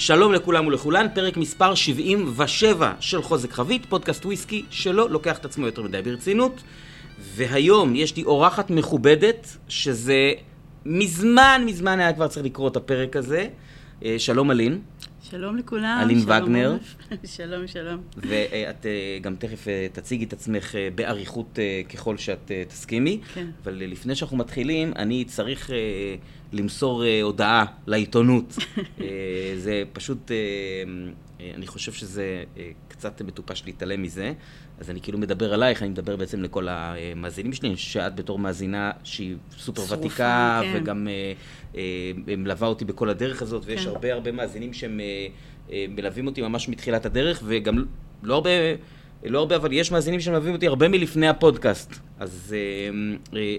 שלום לכולם ולכולן, פרק מספר 77 של חוזק חבית, פודקאסט וויסקי שלא לוקח את עצמו יותר מדי ברצינות. והיום יש לי אורחת מכובדת, שזה מזמן מזמן היה כבר צריך לקרוא את הפרק הזה. אה, שלום אלין. שלום לכולם. אלין וגנר. שלום, שלום. ואת אה, גם תכף אה, תציגי את עצמך באריכות ככל שאת תסכימי. כן. אבל לפני שאנחנו מתחילים, אני צריך למסור הודעה לעיתונות. זה פשוט, אני חושב שזה קצת מטופש להתעלם מזה. אז אני כאילו מדבר עלייך, אני מדבר בעצם לכל המאזינים שלי, שאת בתור מאזינה שהיא סופר שרופה, ותיקה, כן. וגם אה, אה, מלווה אותי בכל הדרך הזאת, ויש כן. הרבה הרבה מאזינים שהם אה, אה, מלווים אותי ממש מתחילת הדרך, וגם לא הרבה, לא הרבה, אבל יש מאזינים שמלווים אותי הרבה מלפני הפודקאסט. אז אה, אה,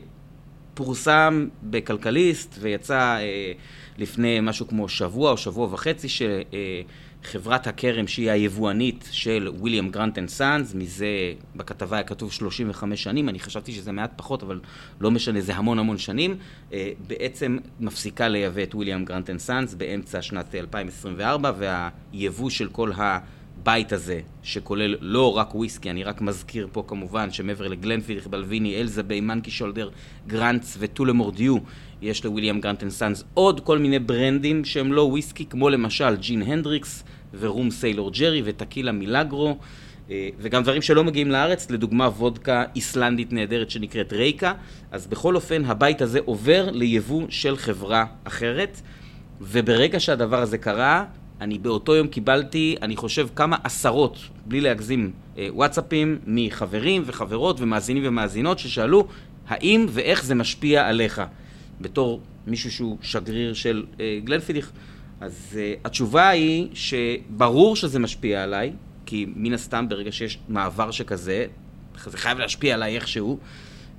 פורסם בכלכליסט, ויצא אה, לפני משהו כמו שבוע או שבוע וחצי, ש... אה, חברת הכרם שהיא היבואנית של William Grant and Sons, מזה בכתבה היה כתוב 35 שנים, אני חשבתי שזה מעט פחות, אבל לא משנה, זה המון המון שנים, אה, בעצם מפסיקה לייבא את William Grant and Sons באמצע שנת 2024, והיבוא של כל הבית הזה, שכולל לא רק וויסקי, אני רק מזכיר פה כמובן שמעבר ל Glenfiddich, Balvenie, Ailsa Bay, Monkey Shoulder, Grant's ו Tullamore Dew, יש ל William Grant and Sons עוד כל מיני ברנדים שהם לא וויסקי, כמו למשל ג'ין Hendrick's ורום Sailor Jerry וטקילה Milagro, אה, וגם דברים שלא מגיעים לארץ, לדוגמה וודקה איסלנדית נהדרת שנקראת Reyka. אז בכל אופן, הבית הזה עובר ליבוא של חברה אחרת, וברגע שהדבר הזה קרה, אני באותו יום קיבלתי, אני חושב, כמה עשרות, בלי להגזים, אה, וואטסאפים מחברים וחברות ומאזינים ומאזינות ששאלו האם ואיך זה משפיע עליך. בתור מישהו שהוא שגריר של אה, גלנפידיך. אז uh, התשובה היא שברור שזה משפיע עליי, כי מן הסתם ברגע שיש מעבר שכזה, זה חייב להשפיע עליי איכשהו.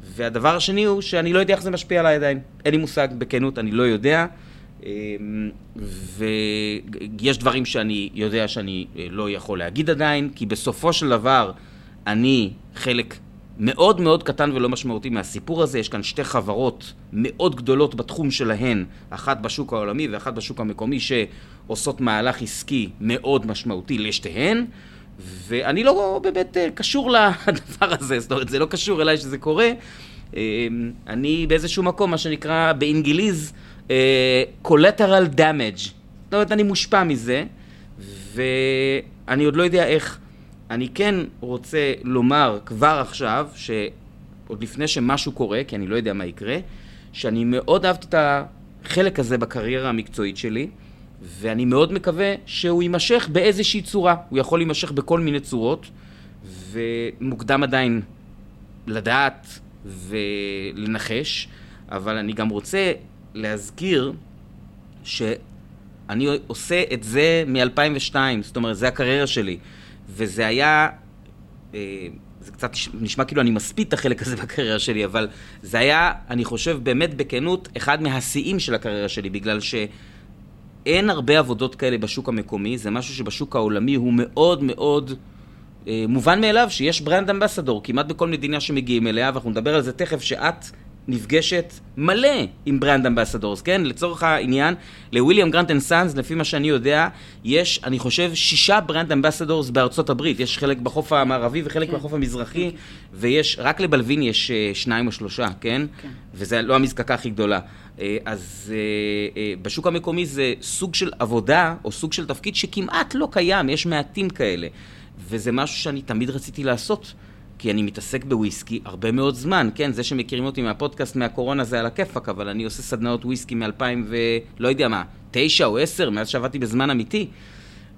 והדבר השני הוא שאני לא יודע איך זה משפיע עליי עדיין. אין לי מושג, בכנות, אני לא יודע. אמ, ויש דברים שאני יודע שאני אה, לא יכול להגיד עדיין, כי בסופו של דבר אני חלק מאוד מאוד קטן ולא משמעותי מהסיפור הזה. יש כאן שתי חברות מאוד גדולות בתחום שלהן, אחת בשוק העולמי ואחת בשוק המקומי, שעושות מהלך עסקי מאוד משמעותי לשתיהן. ואני לא באמת אה, קשור לדבר הזה, זאת אומרת, זה לא קשור אליי שזה קורה. אה, אני באיזשהו מקום, מה שנקרא באנגליז, אה, collateral damage. זאת אומרת, אני מושפע מזה, ואני עוד לא יודע איך אני כן רוצה לומר כבר עכשיו, שעוד לפני שמשהו קורה, כי אני לא יודע מה יקרה, שאני מאוד אהבתי את החלק הזה בקריירה המקצועית שלי, ואני מאוד מקווה שהוא יימשך באיזושהי צורה. הוא יכול להימשך בכל מיני צורות, ומוקדם עדיין לדעת ולנחש, אבל אני גם רוצה להזכיר שאני עושה את זה מ-2002, זאת אומרת, זה הקריירה שלי. וזה היה... אה, זה קצת נשמע כאילו אני מספיד את החלק הזה בקריירה שלי, אבל זה היה, אני חושב, באמת בכנות, אחד מהשיאים של הקריירה שלי, בגלל שאין הרבה עבודות כאלה בשוק המקומי, זה משהו שבשוק העולמי הוא מאוד מאוד אה, מובן מאליו שיש ברנד אמבסדור, כמעט בכל מדינה שמגיעים אליה, ואנחנו נדבר על זה תכף, שאת נפגשת מלא עם brand ambassadors, כן? לצורך העניין, ל William Grant and Sons, לפי מה שאני יודע, יש, אני חושב, שישה brand ambassadors בארצות הברית. יש חלק בחוף המערבי וחלק כן. בחוף המזרחי, ויש, רק ל Balvenie יש אה, שניים או שלושה, כן? כן. וזה לא המזקקה הכי גדולה. אה, אז אה, בשוק המקומי זה סוג של עבודה, או סוג של תפקיד שכמעט לא קיים, יש מעטים כאלה. וזה משהו שאני תמיד רציתי לעשות. כי אני מתעסק בוויסקי הרבה מאוד זמן, כן? זה שמכירים אותי מהפודקאסט מהקורונה זה על הכיפאק, אבל אני עושה סדנאות וויסקי מ-2000 ולא יודע מה, תשע או עשר, מאז שעבדתי בזמן אמיתי.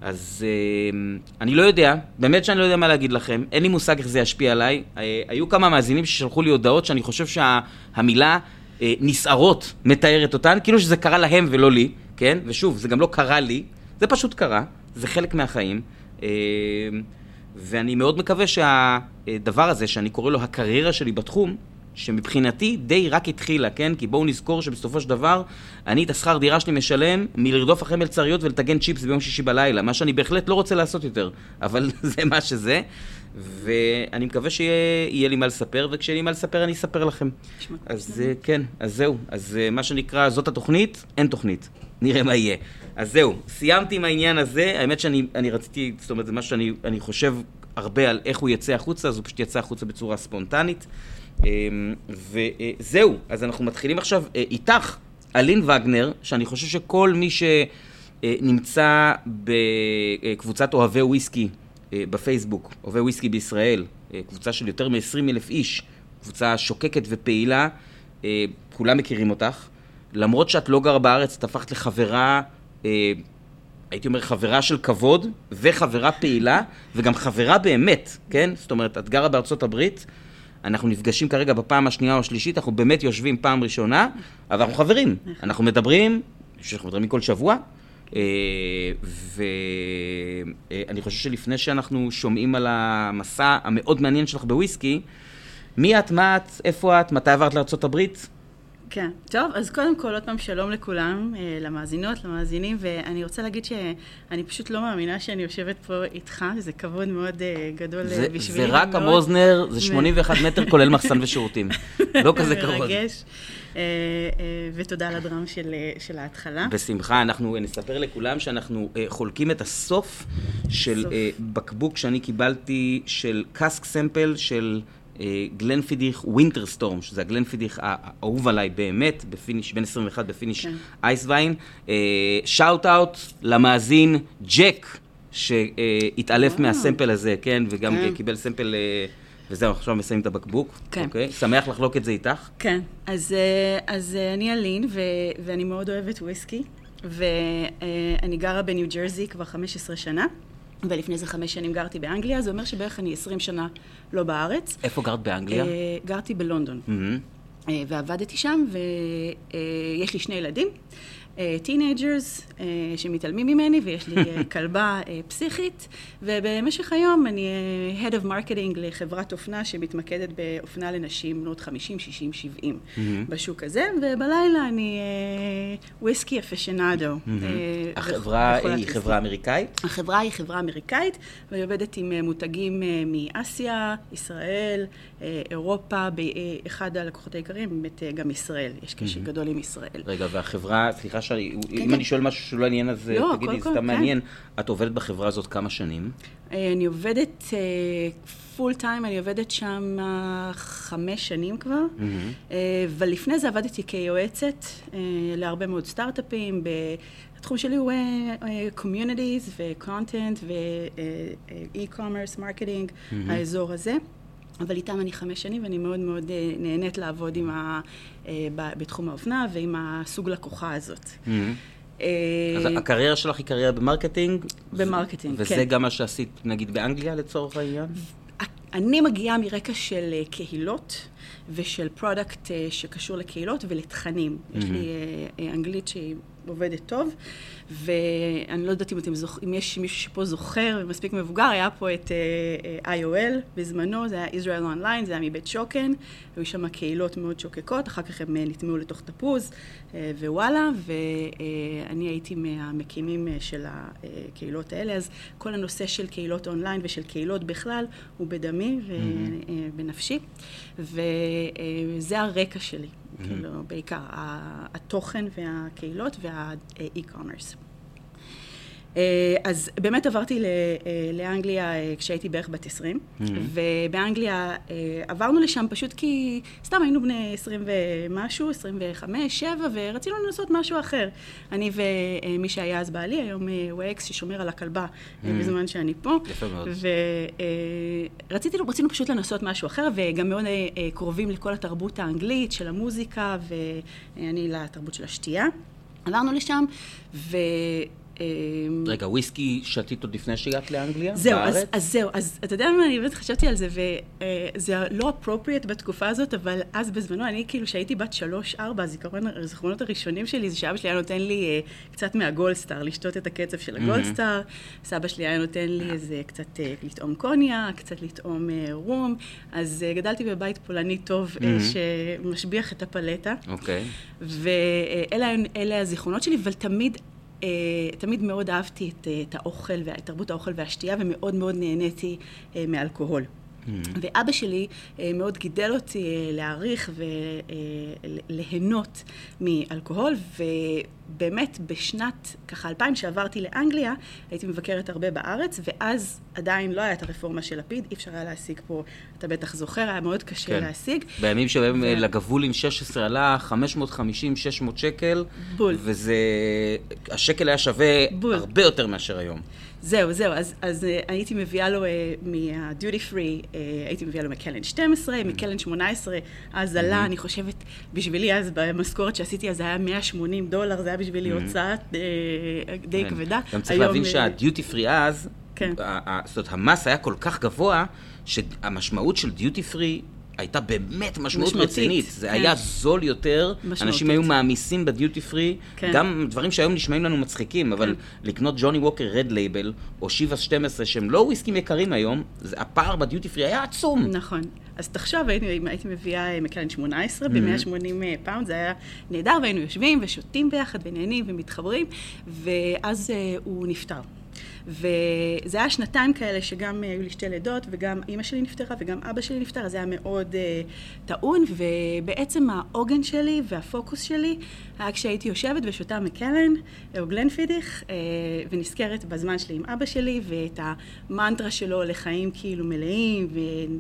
אז אה, אני לא יודע, באמת שאני לא יודע מה להגיד לכם, אין לי מושג איך זה ישפיע עליי. אה, היו כמה מאזינים ששלחו לי הודעות שאני חושב שהמילה שה, אה, נסערות מתארת אותן, כאילו שזה קרה להם ולא לי, כן? ושוב, זה גם לא קרה לי, זה פשוט קרה, זה חלק מהחיים. אה, ואני מאוד מקווה שהדבר הזה, שאני קורא לו הקריירה שלי בתחום, שמבחינתי די רק התחילה, כן? כי בואו נזכור שבסופו של דבר, אני את השכר דירה שלי משלם מלרדוף אחרי מלצריות ולטגן צ'יפס ביום שישי בלילה, מה שאני בהחלט לא רוצה לעשות יותר, אבל זה מה שזה. ואני מקווה שיהיה לי מה לספר, וכשיהיה לי מה לספר אני אספר לכם. אז כן, אז זהו. אז מה שנקרא, זאת התוכנית, אין תוכנית. נראה מה יהיה. אז זהו, סיימתי עם העניין הזה. האמת שאני רציתי, זאת אומרת, זה משהו שאני חושב הרבה על איך הוא יצא החוצה, אז הוא פשוט יצא החוצה בצורה ספונטנית. וזהו, אז אנחנו מתחילים עכשיו איתך, אלין וגנר, שאני חושב שכל מי שנמצא בקבוצת אוהבי וויסקי בפייסבוק, אוהבי וויסקי בישראל, קבוצה של יותר מ-20 אלף איש, קבוצה שוקקת ופעילה, כולם מכירים אותך. למרות שאת לא גרה בארץ, את הפכת לחברה, הייתי אומר חברה של כבוד, וחברה פעילה, וגם חברה באמת, כן? זאת אומרת, את גרה בארצות הברית, אנחנו נפגשים כרגע בפעם השנייה או השלישית, אנחנו באמת יושבים פעם ראשונה, אבל אנחנו חברים. אנחנו מדברים, אנחנו מדברים מכל שבוע, ואני חושב שלפני שאנחנו שומעים על המסע המאוד מעניין שלך בוויסקי, מי את, מה את, איפה את, מתי עברת לארה"ב? כן, טוב, אז קודם כל, עוד פעם שלום לכולם, למאזינות, למאזינים, ואני רוצה להגיד שאני פשוט לא מאמינה שאני יושבת פה איתך, זה כבוד מאוד גדול בשבילי. זה רק המוזנר, זה 81 מטר כולל מחסן ושירותים. לא כזה כבוד. מרגש, ותודה על הדרם של ההתחלה. בשמחה, אנחנו נספר לכולם שאנחנו חולקים את הסוף של בקבוק שאני קיבלתי של cask sample של... Glenfiddich Winter Storm, שזה ה Glenfiddich האהוב עליי באמת, ב finish, בן 21 ב finish ice wine. shout out למאזין ג'ק, שהתעלף מה sample הזה, כן, וגם קיבל sample, וזהו, עכשיו מסיים את הבקבוק. כן. שמח לחלוק את זה איתך. כן, אז אני אלין, ואני מאוד אוהבת וויסקי, ואני גרה בניו ג'רזי כבר 15 שנה. ולפני זה חמש שנים גרתי באנגליה, זה אומר שבערך אני עשרים שנה לא בארץ. איפה גרת באנגליה? גרתי בלונדון. ועבדתי שם, ויש לי שני ילדים, teenagers, שמתעלמים ממני, ויש לי כלבה פסיכית, ובמשך היום אני Head of Marketing לחברת אופנה שמתמקדת באופנה לנשים בנות 50, 60, 70 בשוק הזה, ובלילה אני וויסקי אפשנדו. החברה היא חברה אמריקאית? החברה היא חברה אמריקאית, ואני עובדת עם מותגים מאסיה, ישראל, אירופה, אחד הלקוחות העיקריים, באמת גם ישראל, יש קשר גדול עם ישראל. רגע, והחברה, סליחה אם אני שואל משהו שלא עניין, אז תגידי, סתם מעניין. את עובדת בחברה הזאת כמה שנים? אני עובדת full time, אני עובדת שם חמש שנים כבר, ולפני זה עבדתי כיועצת להרבה מאוד סטארט-אפים. התחום שלי הוא Communities ו-Content ו-E-Commerce, Marketing, האזור הזה. אבל איתם אני חמש שנים, ואני מאוד מאוד נהנית לעבוד עם ה... בתחום האופנה ועם הסוג לקוחה הזאת. אז הקריירה שלך היא קריירה ב marketing? ב marketing, כן. וזה גם מה שעשית, נגיד, באנגליה לצורך העניין? אני מגיעה מרקע של קהילות ושל product שקשור לקהילות ולתכנים. יש לי אנגלית שהיא עובדת טוב, ואני לא יודעת אם אתם זוכרים, אם יש מישהו שפה זוכר ומספיק מבוגר, היה פה את IOL בזמנו, זה היה Israel Online, זה היה מבית שוקן, היו שם קהילות מאוד שוקקות, אחר כך הם נטמעו לתוך תפוז ווואלה, ואני הייתי מהמקימים של הקהילות האלה, אז כל הנושא של קהילות אונליין ושל קהילות בכלל הוא בדמי ובנפשי, וזה הרקע שלי. כאילו, בעיקר התוכן והקהילות וה-e-commerce. אז באמת עברתי לאנגליה כשהייתי בערך בת 20, ובאנגליה עברנו לשם פשוט כי סתם היינו בני 20 ומשהו, 25, 7, ורצינו לנסות משהו אחר. אני ומי שהיה אז בעלי, היום הוא האקס ששומר על הכלבה בזמן שאני פה. יפה מאוד. ורצינו פשוט לנסות משהו אחר, וגם מאוד קרובים לכל התרבות האנגלית של המוזיקה, ואני לתרבות של השתייה. עברנו לשם, ו... רגע, וויסקי שתית עוד לפני שהגעת לאנגליה? זהו, אז, אז זהו, אז אתה יודע מה, אני באמת חשבתי על זה, וזה לא אפרופריאט בתקופה הזאת, אבל אז בזמנו, אני כאילו, שהייתי בת שלוש-ארבע, הזיכרונות הראשונים שלי זה שאבא שלי היה נותן לי קצת מהגולדסטאר, לשתות את הקצב של הגולדסטאר, סבא שלי היה נותן לי איזה קצת לטעום קוניה, קצת לטעום רום, אז גדלתי בבית פולני טוב, שמשביח את הפלטה. אוקיי. ואלה הזיכרונות שלי, אבל תמיד... אה, תמיד מאוד אהבתי את, אה, את האוכל, את תרבות האוכל והשתייה, ומאוד מאוד נהניתי אה, מאלכוהול. ואבא שלי אה, מאוד גידל אותי אה, להעריך וליהנות מאלכוהול, ובאמת בשנת, ככה, אלפיים שעברתי לאנגליה, הייתי מבקרת הרבה בארץ, ואז עדיין לא הייתה הרפורמה של לפיד, אי אפשר היה להשיג פה, אתה בטח זוכר, היה מאוד קשה כן. להשיג. בימים שבהם ו... לגבול 16 עלה 550-600 שקל, בול. וזה, השקל היה שווה בול. הרבה יותר מאשר היום. זהו, זהו, אז, אז uh, הייתי מביאה לו uh, מהדיוטי פרי, uh, הייתי מביאה לו מקלן 12, mm. מקלן 18, אז עלה, mm-hmm. אני חושבת, בשבילי אז, במשכורת שעשיתי אז היה 180 דולר, זה היה בשבילי mm-hmm. הוצאה uh, די כן. כבדה. גם צריך להבין שהדיוטי פרי אז, כן. זאת אומרת, המס היה כל כך גבוה, שהמשמעות של דיוטי פרי הייתה באמת משמעות משמעותית, רצינית. זה כן. היה זול יותר, משמעותית. אנשים היו מעמיסים בדיוטי פרי, כן. גם דברים שהיום נשמעים לנו מצחיקים, אבל כן. לקנות Johnnie Walker Red Label, או Chivas 12, שהם לא וויסקים יקרים היום, זה, הפער בדיוטי פרי היה עצום. נכון. אז תחשוב, הייתי, הייתי מביאה Macallan 18 mm-hmm. ב-180 אה, פאונד, זה היה נהדר, והיינו יושבים ושותים ביחד ונהנים ומתחברים, ואז uh, הוא נפטר. וזה היה שנתיים כאלה שגם היו לי שתי לידות, וגם אימא שלי נפטרה וגם אבא שלי נפטר, אז זה היה מאוד uh, טעון, ובעצם העוגן שלי והפוקוס שלי היה כשהייתי יושבת ושותה מקלן או גלנפידיך, uh, ונזכרת בזמן שלי עם אבא שלי, ואת המנטרה שלו לחיים כאילו מלאים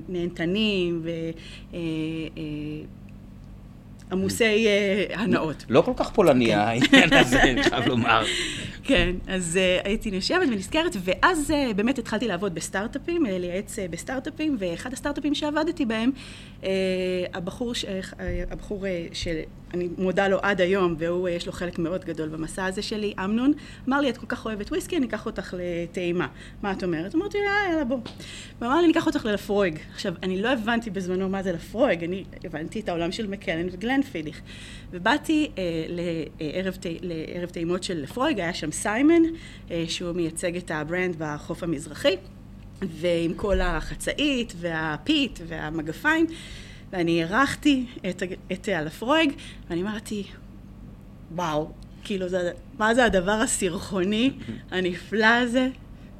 ונהנתנים, ו... Uh, uh, עמוסי הנאות. לא כל כך פולני כן. העניין הזה, אני חייב לומר. כן, אז uh, הייתי נשארת ונזכרת, ואז uh, באמת התחלתי לעבוד בסטארט-אפים, אה, לייעץ בסטארט-אפים, ואחד הסטארט-אפים שעבדתי בהם, הבחור, שאני מודה לו עד היום, והוא, uh, יש לו חלק מאוד גדול במסע הזה שלי, אמנון, אמר לי, את כל כך אוהבת וויסקי, אני אקח אותך לטעימה. מה את אומרת? אמרתי, אה, יאללה, בוא. הוא אמר לי, אני אקח אותך ל Laphroaig. עכשיו, אני לא הבנתי בזמנו מה זה Laphroaig, אני הבנתי את העולם של Macallan ו Glenfiddich. ובאתי uh, לערב, לערב טעימות של Laphroaig, היה שם סיימון, אה, שהוא מייצג את ה brand בחוף המזרחי, ועם כל החצאית והפיט והמגפיים, ואני אירחתי את, את אלפרויג, ואני אמרתי, וואו, כאילו, זה, מה זה הדבר הסרחוני הנפלא הזה?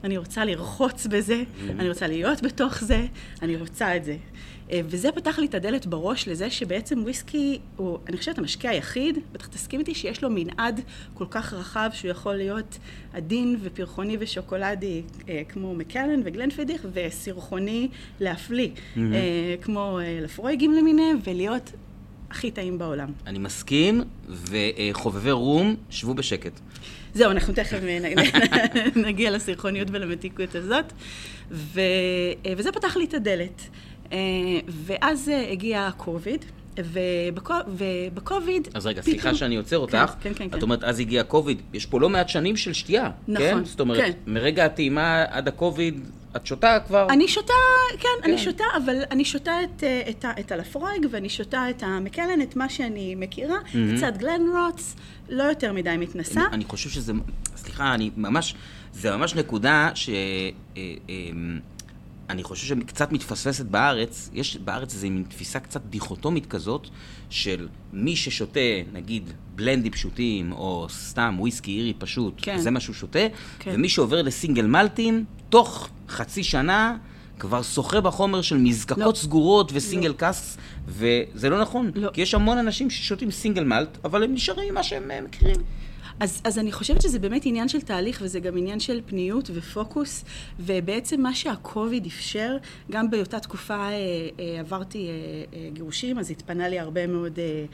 אני רוצה לרחוץ בזה, אני רוצה להיות בתוך זה, אני רוצה את זה. אה, וזה פתח לי את הדלת בראש לזה שבעצם וויסקי הוא, אני חושבת, המשקה היחיד, בטח תסכים איתי, שיש לו מנעד כל כך רחב שהוא יכול להיות עדין ופרחוני ושוקולדי אה, כמו מקלן וגלנפידיך, וסירחוני להפליא, mm-hmm. כמו לפרויגים למיניהם, ולהיות הכי טעים בעולם. אני מסכים, וחובבי רום, שבו בשקט. זהו, אנחנו תכף נגיע לסירחוניות ולמתיקות הזאת. ו... וזה פתח לי את הדלת. אה, ואז אה, הגיע הקוביד. ובקוביד... אז רגע, פתאום... סליחה שאני עוצר אותך. כן, כן, כן. את אומרת, אז הגיע קוביד. יש פה לא מעט שנים של שתייה. נכון, כן? זאת אומרת, כן. מרגע הטעימה עד הקוביד, את שותה כבר? אני שותה, כן, כן. אני שותה, אבל אני שותה את, אה, את, את, הלפרויג, ואני שותה את המקלן, את מה שאני מכירה. Mm-hmm. קצת גלן רוטס, לא יותר מדי מתנסה. אני, אני חושב שזה... סליחה, אני ממש... זה ממש נקודה ש... אני חושב שקצת מתפספסת בארץ, יש בארץ איזו מין תפיסה קצת דיכוטומית כזאת, של מי ששותה, נגיד, בלנדים פשוטים, או סתם וויסקי אירי פשוט, כן. זה מה שהוא שותה, כן. ומי שעובר לסינגל מלטים, תוך חצי שנה כבר שוחה בחומר של מזקקות לא. סגורות וסינגל לא. קאס, וזה לא נכון, לא. כי יש המון אנשים ששותים סינגל מלט, אבל הם נשארים עם מה שהם אה, מכירים. אז, אז אני חושבת שזה באמת עניין של תהליך, וזה גם עניין של פניות ופוקוס, ובעצם מה שהקוביד אפשר, גם באותה תקופה אה, אה, עברתי אה, אה, גירושים, אז התפנה לי הרבה מאוד אה,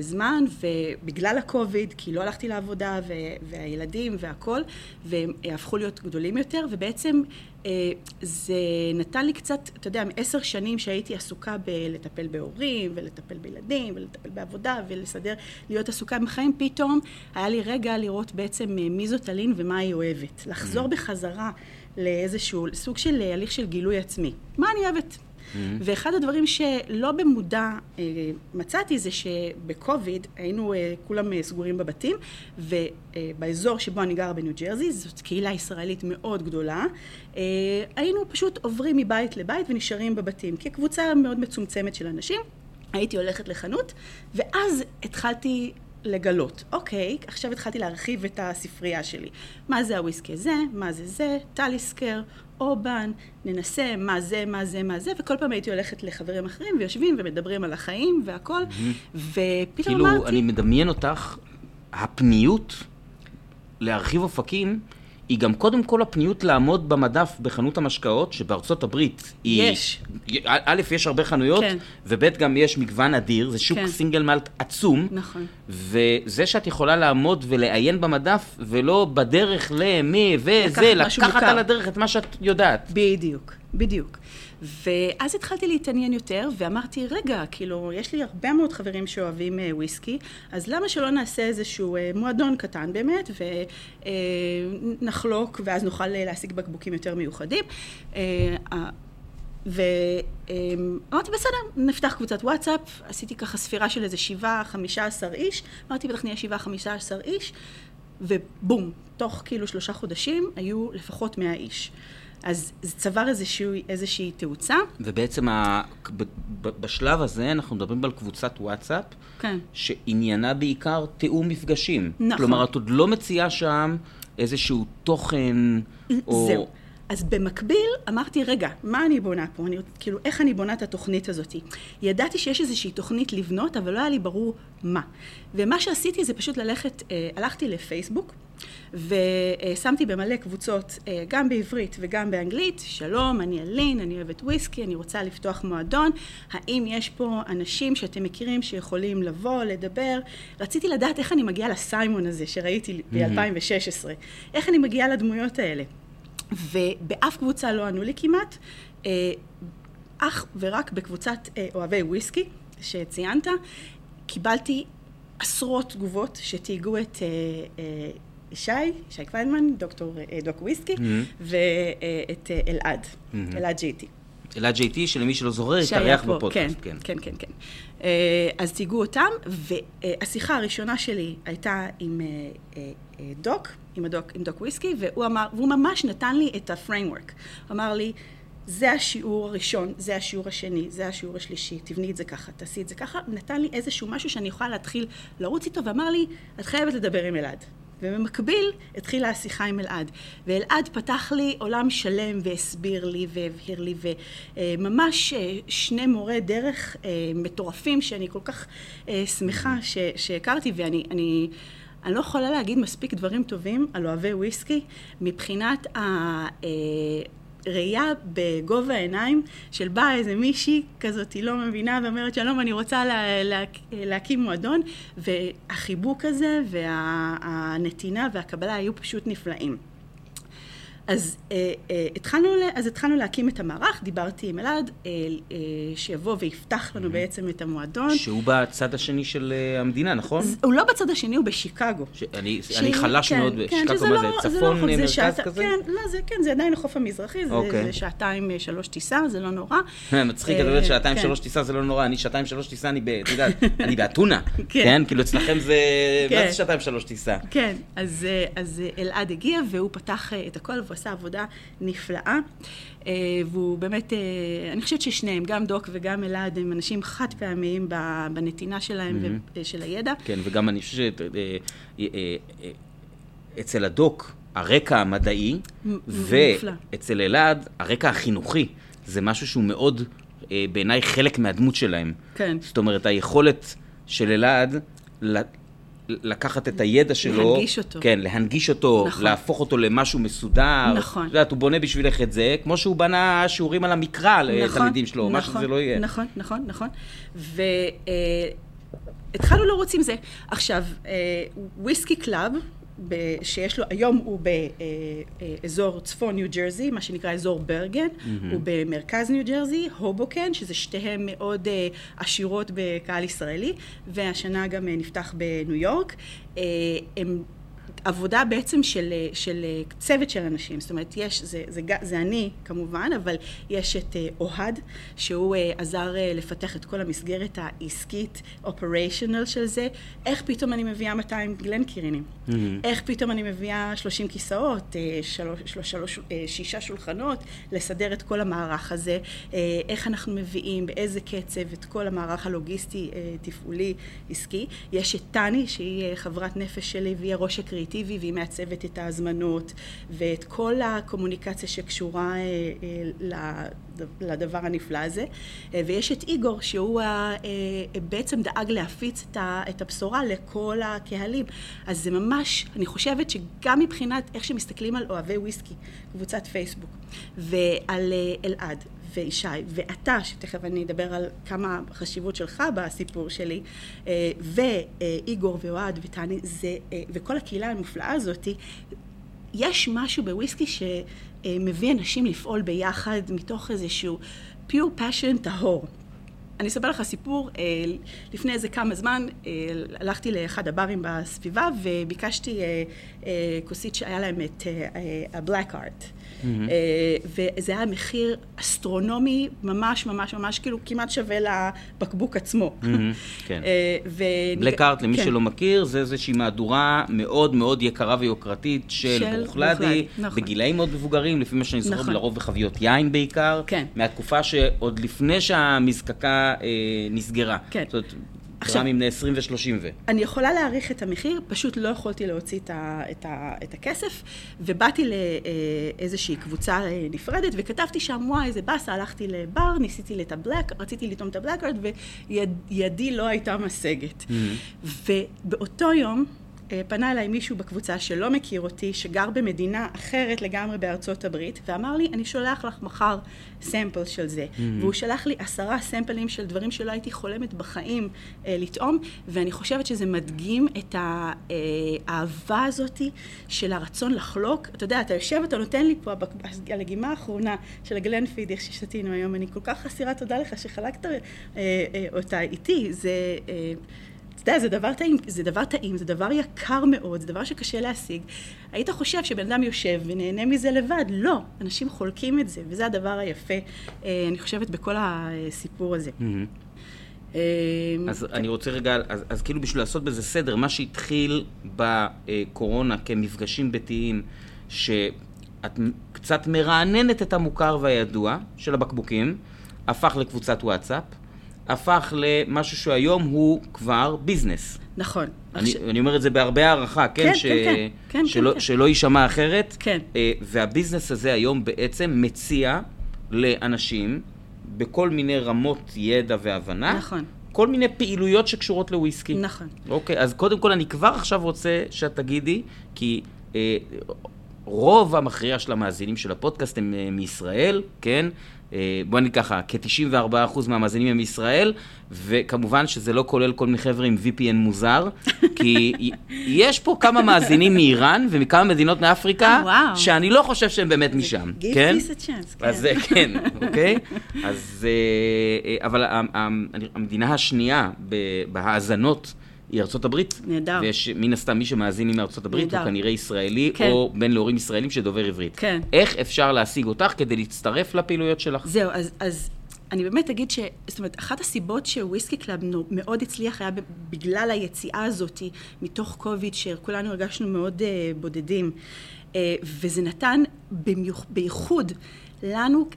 זמן, ובגלל הקוביד, כי לא הלכתי לעבודה, והילדים והכל, והם הפכו להיות גדולים יותר, ובעצם אה, זה נתן לי קצת, אתה יודע, עשר שנים שהייתי עסוקה בלטפל בהורים, ולטפל בילדים, ולטפל בעבודה, ולסדר, להיות עסוקה בחיים, פתאום היה לי רגע לראות בעצם אה, מי זאת אלין ומה היא אוהבת. לחזור mm. בחזרה לאיזשהו סוג של הליך של גילוי עצמי. מה אני אוהבת? Mm-hmm. ואחד הדברים שלא במודע אה, מצאתי זה שבקוביד היינו אה, כולם אה, סגורים בבתים, ובאזור שבו אני גרה בניו ג'רזי, זאת קהילה ישראלית מאוד גדולה, היינו פשוט עוברים מבית לבית ונשארים בבתים, כקבוצה מאוד מצומצמת של אנשים. הייתי הולכת לחנות, ואז התחלתי לגלות. אוקיי, עכשיו התחלתי להרחיב את הספרייה שלי. מה זה הוויסקי הזה, מה זה זה, טליסקר, אובן, ננסה מה זה, מה זה, מה זה, וכל פעם הייתי הולכת לחברים אחרים ויושבים ומדברים על החיים והכל, ופתאום כאילו, אמרתי... כאילו, אני מדמיין אותך, הפניות להרחיב אופקים, היא גם קודם כל הפניות לעמוד במדף בחנות המשקאות, שבארצות הברית היא... יש. א', יש הרבה חנויות, כן. וב', גם יש מגוון אדיר, זה שוק כן. סינגל מלט עצום. נכון. וזה שאת יכולה לעמוד ולעיין במדף, ולא בדרך למי וזה, לקחת לקחת. על הדרך את מה שאת יודעת. בדיוק, בדיוק. ואז התחלתי להתעניין יותר, ואמרתי, רגע, כאילו, יש לי הרבה מאוד חברים שאוהבים אה, וויסקי, אז למה שלא נעשה איזשהו אה, מועדון קטן באמת, ונחלוק, ואז נוכל אה, להשיג בקבוקים יותר מיוחדים. אה, ואמרתי, בסדר, נפתח קבוצת וואטסאפ, עשיתי ככה ספירה של איזה שבעה, חמישה עשר איש, אמרתי, בטח נהיה שבעה, חמישה עשר איש, ובום, תוך כאילו שלושה חודשים היו לפחות מאה איש. אז זה צבר איזשהו, איזושהי תאוצה. ובעצם ה... ב- ב- בשלב הזה אנחנו מדברים על קבוצת וואטסאפ, כן. שעניינה בעיקר תיאום מפגשים. נכון. כלומר, את עוד לא מציעה שם איזשהו תוכן, או... זהו. אז במקביל אמרתי, רגע, מה אני בונה פה? אני, כאילו, איך אני בונה את התוכנית הזאת? ידעתי שיש איזושהי תוכנית לבנות, אבל לא היה לי ברור מה. ומה שעשיתי זה פשוט ללכת, אה, הלכתי לפייסבוק, ושמתי במלא קבוצות, אה, גם בעברית וגם באנגלית, שלום, אני אלין, אני אוהבת וויסקי, אני רוצה לפתוח מועדון, האם יש פה אנשים שאתם מכירים שיכולים לבוא, לדבר? רציתי לדעת איך אני מגיעה לסיימון הזה שראיתי ב-2016, איך אני מגיעה לדמויות האלה. ובאף קבוצה לא ענו לי כמעט, אה, אך ורק בקבוצת אה, אוהבי וויסקי שציינת, קיבלתי עשרות תגובות שתייגו את ישי, ישי קוויינמן, דוקטור אה, דוק וויסקי, ואת אה, אלעד, אלעד JT. אלעד JT, למי שלא זוכר, התארח בפודקאסט. כן, כן, כן, כן. אה, אז תייגו אותם, והשיחה הראשונה שלי הייתה עם אה, אה, דוק, עם, הדוק, עם דוק וויסקי, והוא אמר, והוא ממש נתן לי את. הוא אמר לי, זה השיעור הראשון, זה השיעור השני, זה השיעור השלישי, תבני את זה ככה, תעשי את זה ככה. נתן לי איזשהו משהו שאני יכולה להתחיל לרוץ איתו, ואמר לי, את חייבת לדבר עם אלעד. ובמקביל התחילה השיחה עם אלעד. ואלעד פתח לי עולם שלם והסביר לי והבהיר לי, וממש אה, שני מורי דרך אה, מטורפים שאני כל כך אה, שמחה ש- שהכרתי, ואני... אני, אני לא יכולה להגיד מספיק דברים טובים על אוהבי וויסקי מבחינת ה... ראייה בגובה העיניים של באה איזה מישהי כזאת, היא לא מבינה ואומרת שלום, אני רוצה לה, לה, להקים מועדון, והחיבוק הזה והנתינה והקבלה היו פשוט נפלאים. אז, אה, אה, התחלנו, אז התחלנו להקים את המערך, דיברתי עם אלעד, אה, אה, שיבוא ויפתח לנו בעצם את המועדון. שהוא בצד השני של אה, המדינה, נכון? אז הוא לא בצד השני, הוא בשיקגו. שאני שהיא- אני חלש כן, מאוד כן, בשיקגו, מה לא- זה, זה צפון, לא רחוק, זה מרכז שעתה- כזה? כן, לא, זה, כן, זה עדיין החוף המזרחי, זה, אוקיי. זה שעתיים, אה, שלוש טיסה, זה לא נורא. מצחיק, אה, את אומרת שעתיים כן. שלוש טיסה זה לא נורא, אני שעתיים שלוש טיסה, אני. את יודעת, אני באתונה. כן. כן? כאילו אצלכם זה... מה כן. זה שעתיים שלוש טיסה? כן, אז, אה, אה, אלעד הגיע והוא פתח אה, את הכל והוא עשה עבודה נפלאה. אה, והוא באמת, אה, אני חושבת ששניהם, גם דוק וגם אלעד, הם אנשים חד פעמיים בנתינה שלהם ושל הידע. כן, וגם אני חושב שאצל הדוק, הרקע המדעי. ואצל אלעד, הרקע החינוכי, זה משהו שהוא מאוד, אה, בעיניי, חלק מהדמות שלהם. כן. זאת אומרת, היכולת של אלעד לקחת את הידע שלו, להנגיש אותו. כן, להנגיש אותו, נכון. להפוך אותו למשהו מסודר. נכון. את יודעת, הוא בונה בשבילך את זה, כמו שהוא בנה שיעורים על המקרא לתלמידים שלו, מה נכון, שזה לא יהיה. נכון, נכון, נכון. והתחלנו לרוץ עם זה. עכשיו, אה, Whisky Club, שיש לו, היום הוא באזור צפון ניו ג'רזי, מה שנקרא אזור ברגן, הוא במרכז ניו ג'רזי, הובוקן, שזה שתיהן מאוד אה, עשירות בקהל ישראלי, והשנה גם אה, נפתח בניו יורק. אה, הם עבודה בעצם של, של צוות של אנשים, זאת אומרת, יש, זה, זה, זה, זה אני כמובן, אבל יש את אוהד, שהוא עזר לפתח את כל המסגרת העסקית, operational של זה, איך פתאום אני מביאה 200 גלנקירינים, mm-hmm. איך פתאום אני מביאה 30 כיסאות, שלוש, שלוש, שלוש, שישה שולחנות, לסדר את כל המערך הזה, איך אנחנו מביאים, באיזה קצב, את כל המערך הלוגיסטי, תפעולי, עסקי. יש את טני, שהיא חברת נפש שלי, והיא הראש הקריאיטיבי, והיא מעצבת את ההזמנות, ואת כל הקומוניקציה שקשורה לדבר הנפלא הזה. ויש את איגור, שהוא בעצם דאג להפיץ את הבשורה לכל הקהלים. אז זה ממש, אני חושבת שגם מבחינת איך שמסתכלים על אוהבי וויסקי, קבוצת פייסבוק, ועל אלעד, וישי, ואתה, שתכף אני אדבר על כמה חשיבות שלך בסיפור שלי, אה, ואיגור ואוהד וטני, זה, אה, וכל הקהילה המופלאה הזאת, יש משהו בוויסקי שמביא אנשים לפעול ביחד מתוך איזשהו pure passion טהור. אני אספר לך סיפור, אה, לפני איזה כמה זמן הלכתי לאחד הברים בסביבה וביקשתי כוסית שהיה להם את ה-black art. Mm-hmm. וזה היה מחיר אסטרונומי, ממש ממש ממש, כאילו כמעט שווה לבקבוק עצמו. Mm-hmm, כן. בלק ארט, למי כן. שלא מכיר, זה איזושהי מהדורה מאוד מאוד יקרה ויוקרתית של, של ברוכלדי, נכון. בגילאים מאוד מבוגרים, לפי מה שאני זוכר, נכון. לרוב בחביות יין בעיקר, כן. מהתקופה שעוד לפני שהמזקקה אה, נסגרה. כן. זאת אומרת, עכשיו, גרמים בני 20 ו-30 ו... אני יכולה להעריך את המחיר, פשוט לא יכולתי להוציא את, ה, את, ה, את הכסף, ובאתי לאיזושהי קבוצה אה, נפרדת, וכתבתי שם, וואי, איזה באסה, הלכתי לבר, ניסיתי את הבלק, רציתי לטעום את הבלקארד, וידי לא הייתה משגת. Mm-hmm. ובאותו יום, אה, פנה אליי מישהו בקבוצה שלא מכיר אותי, שגר במדינה אחרת לגמרי בארצות הברית, ואמר לי, אני שולח לך מחר סמפל של זה. Mm-hmm. והוא שלח לי עשרה סמפלים של דברים שלא הייתי חולמת בחיים אה, לטעום, ואני חושבת שזה מדגים את האהבה אה, הזאת של הרצון לחלוק. אתה יודע, אתה יושב, אתה נותן לי פה, הלגימה האחרונה של הגלן פיד, ששתינו היום, אני כל כך אסירה תודה לך שחלקת אה, אה, אותה איתי. זה... אה, אתה יודע, זה דבר טעים, זה דבר טעים, זה דבר יקר מאוד, זה דבר שקשה להשיג. היית חושב שבן אדם יושב ונהנה מזה לבד? לא, אנשים חולקים את זה, וזה הדבר היפה, אה, אני חושבת, בכל הסיפור הזה. אז אני רוצה רגע, אז, אז כאילו בשביל לעשות בזה סדר, מה שהתחיל בקורונה כמפגשים ביתיים, שאת קצת מרעננת את המוכר והידוע של הבקבוקים, הפך לקבוצת וואטסאפ. הפך למשהו שהיום הוא כבר ביזנס. נכון. אני, עכשיו... אני אומר את זה בהרבה הערכה, כן? כן, ש... כן, כן, כן, שלא, כן. שלא יישמע אחרת. כן. אה, והביזנס הזה היום בעצם מציע לאנשים בכל מיני רמות ידע והבנה. נכון. כל מיני פעילויות שקשורות לוויסקי. נכון. אוקיי, אז קודם כל אני כבר עכשיו רוצה שאת תגידי, כי אה, רוב המכריע של המאזינים של הפודקאסט הם אה, מישראל, כן? אה, בוא נגיד ככה, כ-94% מהמאזינים הם מישראל, וכמובן שזה לא כולל כל מיני חבר'ה עם VPN מוזר, כי יש פה כמה מאזינים מאיראן ומכמה מדינות מאפריקה, אה, שאני לא חושב שהם באמת משם, כן? Give peace a chance, כן. אז כן, אוקיי? אז, אבל המדינה השנייה בהאזנות, היא ארצות הברית. נהדר. ויש מן הסתם מי שמאזין מארצות הברית, נהדר. הוא כנראה ישראלי, כן. או בן להורים ישראלים שדובר עברית. כן. איך אפשר להשיג אותך כדי להצטרף לפעילויות שלך? זהו, אז, אז אני באמת אגיד ש... זאת אומרת, אחת הסיבות ש Whisky Club מאוד הצליח היה בגלל היציאה הזאת מתוך קוביד, שכולנו הרגשנו מאוד uh, בודדים. Uh, וזה נתן במיוח, בייחוד לנו,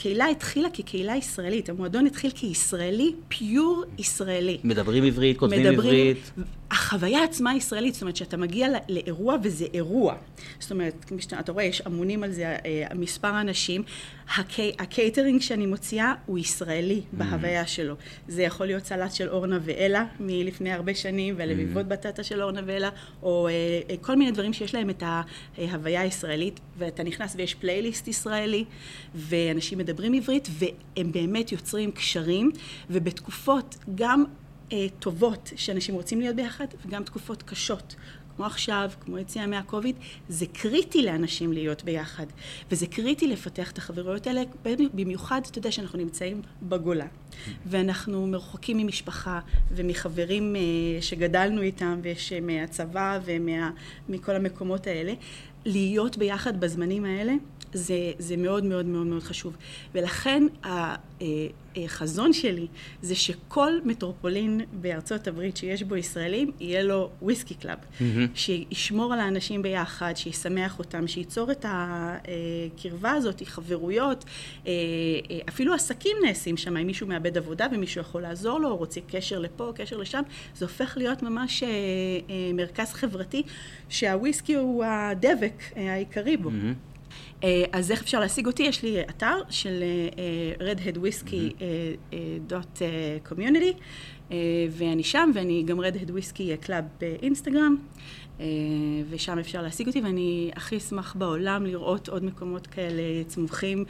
הקהילה התחילה כקהילה ישראלית, המועדון התחיל כישראלי, pure ישראלי. מדברים עברית, כותבים מדברים, עברית. החוויה עצמה ישראלית, זאת אומרת שאתה מגיע לאירוע וזה אירוע. זאת אומרת, כפי שאתה רואה, יש אמונים על זה אה, מספר אנשים. הקי, הקייטרינג שאני מוציאה הוא ישראלי mm. בהוויה שלו. זה יכול להיות סלט של אורנה ואלה מלפני הרבה שנים, ולביבות mm. בטטה של אורנה ואלה, או אה, אה, כל מיני דברים שיש להם את ההוויה הישראלית, ואתה נכנס ויש פלייליסט ישראלי, ואנשים מדברים עברית, והם באמת יוצרים קשרים, ובתקופות גם אה, טובות שאנשים רוצים להיות ביחד, וגם תקופות קשות, כמו עכשיו, כמו יציאה מהקוביד, זה קריטי לאנשים להיות ביחד. וזה קריטי לפתח את החברויות האלה, במיוחד, אתה יודע שאנחנו נמצאים בגולה. ואנחנו מרוחקים ממשפחה ומחברים אה, שגדלנו איתם, ושמהצבא ומכל המקומות האלה. להיות ביחד בזמנים האלה, זה, זה מאוד מאוד מאוד מאוד חשוב. ולכן החזון שלי זה שכל מטרופולין בארצות הברית שיש בו ישראלים, יהיה לו Whisky Club. Mm-hmm. שישמור על האנשים ביחד, שישמח אותם, שייצור את הקרבה הזאת, חברויות. אפילו עסקים נעשים שם, אם מישהו מאבד עבודה ומישהו יכול לעזור לו, או רוצה קשר לפה, קשר לשם, זה הופך להיות ממש מרכז חברתי, שהוויסקי הוא הדבק העיקרי בו. Mm-hmm. אה, אז איך אפשר להשיג אותי? יש לי אתר של אה, redheadwhiskey.community, אה, ואני שם, ואני גם redhead whisky club באינסטגרם, ושם אפשר להשיג אותי, ואני הכי אשמח בעולם לראות עוד מקומות כאלה צומחים,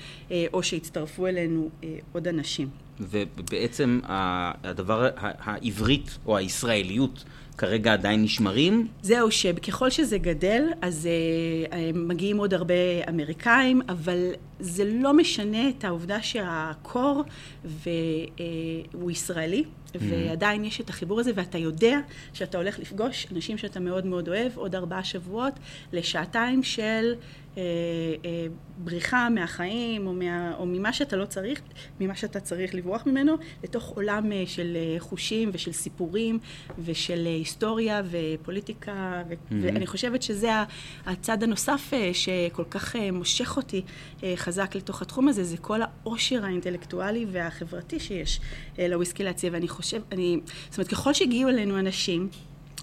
או שיצטרפו אלינו עוד אנשים. ובעצם הדבר העברית או הישראליות כרגע עדיין נשמרים? זהו, שככל שזה גדל, אז uh, מגיעים עוד הרבה אמריקאים, אבל זה לא משנה את העובדה שה core ו, uh, הוא ישראלי, mm-hmm. ועדיין יש את החיבור הזה, ואתה יודע שאתה הולך לפגוש אנשים שאתה מאוד מאוד אוהב, עוד ארבעה שבועות, לשעתיים של... אה, אה, בריחה מהחיים או, מה, או ממה שאתה לא צריך, ממה שאתה צריך לברוח ממנו, לתוך עולם אה, של חושים ושל סיפורים ושל היסטוריה ופוליטיקה, ו, mm-hmm. ואני חושבת שזה הצד הנוסף שכל כך מושך אותי חזק לתוך התחום הזה, זה כל העושר האינטלקטואלי והחברתי שיש לוויסקי להציע, ואני חושב, אני, זאת אומרת, ככל שהגיעו אלינו אנשים,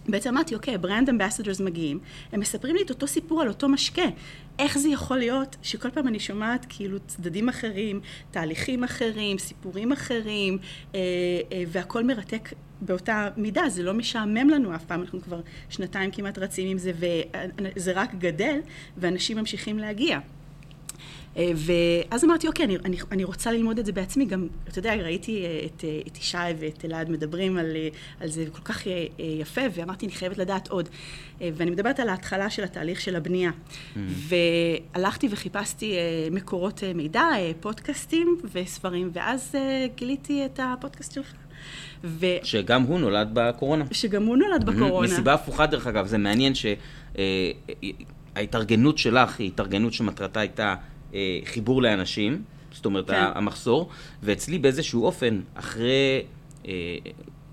בעצם אמרתי, אוקיי, ברנד אמבסדורס מגיעים, הם מספרים לי את אותו סיפור על אותו משקה. איך זה יכול להיות שכל פעם אני שומעת כאילו צדדים אחרים, תהליכים אחרים, סיפורים אחרים, אה, אה, והכל מרתק באותה מידה, זה לא משעמם לנו אף פעם, אנחנו כבר שנתיים כמעט רצים עם זה, וזה רק גדל, ואנשים ממשיכים להגיע. אה, ואז אמרתי, אוקיי, אני, אני, אני רוצה ללמוד את זה בעצמי. גם, אתה יודע, ראיתי אה, את, אה, את ישי ואת אלעד מדברים על, על זה כל כך יפה, ואמרתי, אני חייבת לדעת עוד. ואני מדברת על ההתחלה של התהליך של הבנייה. Mm-hmm. והלכתי וחיפשתי מקורות מידע, פודקאסטים וספרים, ואז גיליתי את הפודקאסט שלך. ו... שגם הוא נולד בקורונה. שגם הוא נולד בקורונה. מסיבה הפוכה, דרך אגב, זה מעניין שההתארגנות שלך היא התארגנות שמטרתה הייתה אה, חיבור לאנשים, זאת אומרת, כן. המחסור, ואצלי באיזשהו אופן, אחרי, אה,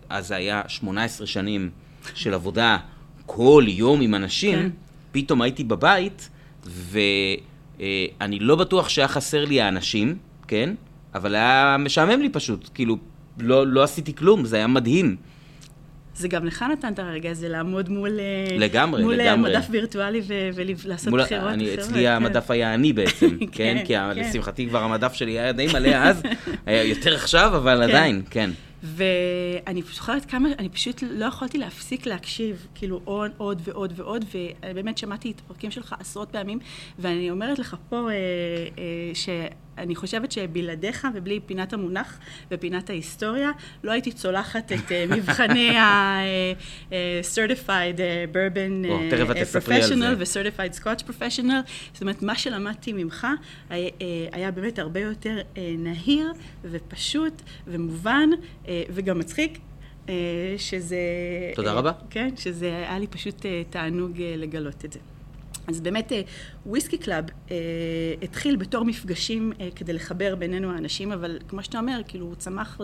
אז זה היה 18 שנים של עבודה כל יום עם אנשים, כן. פתאום הייתי בבית, ואני אה, לא בטוח שהיה חסר לי האנשים, כן? אבל היה משעמם לי פשוט, כאילו, לא, לא עשיתי כלום, זה היה מדהים. זה גם לך נתן את הרגע הזה לעמוד מול... אה, לגמרי, מול אה, לגמרי. מול מדף וירטואלי ולעשות מול, בחירות. אני, אצלי כן. המדף היה אני בעצם, כן? כן? כי כן. לשמחתי כבר המדף שלי היה די מלא אז, היה יותר עכשיו, אבל כן. עדיין, כן. ואני זוכרת כמה, אני פשוט לא יכולתי להפסיק להקשיב, כאילו עוד, עוד ועוד ועוד, ובאמת שמעתי את הפרקים שלך עשרות פעמים, ואני אומרת לך פה אה, אה, ש... אני חושבת שבלעדיך ובלי פינת המונח ופינת ההיסטוריה, לא הייתי צולחת את אה, מבחני ה-certified אה, bourbon אה, professional ו-certified scotch professional. זאת אומרת, מה שלמדתי ממך היה, באמת הרבה יותר נהיר ופשוט ומובן וגם מצחיק. שזה... תודה רבה. כן, שזה היה לי פשוט תענוג לגלות את זה. אז באמת Whiskey Club אה, התחיל בתור מפגשים אה, כדי לחבר בינינו האנשים, אבל כמו שאתה אומר, כאילו הוא צמח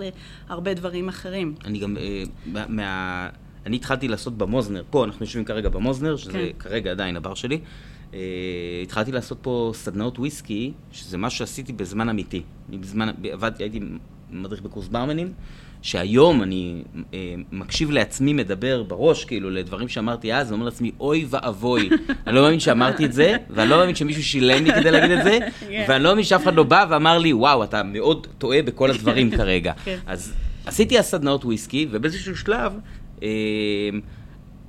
להרבה דברים אחרים. אני גם, אה, מה... אני התחלתי לעשות במוזנר, פה אנחנו יושבים כרגע במוזנר, שזה כן. כרגע עדיין הבר שלי. Uh, התחלתי לעשות פה סדנאות וויסקי, שזה משהו שעשיתי בזמן אמיתי. אני בזמן, עבדתי, הייתי מדריך בקורס ברמנים, שהיום אני אה, מקשיב לעצמי מדבר בראש, כאילו, לדברים שאמרתי אז, ואומר לעצמי, אוי ואבוי, אני לא מאמין שאמרתי את זה, ואני לא מאמין שמישהו שילם לי כדי להגיד את זה, כן. ואני לא מאמין שאף אחד לא בא ואמר לי, וואו, אתה מאוד טועה בכל הדברים כרגע. כן. אז עשיתי הסדנאות וויסקי, ובאיזשהו שלב, אה,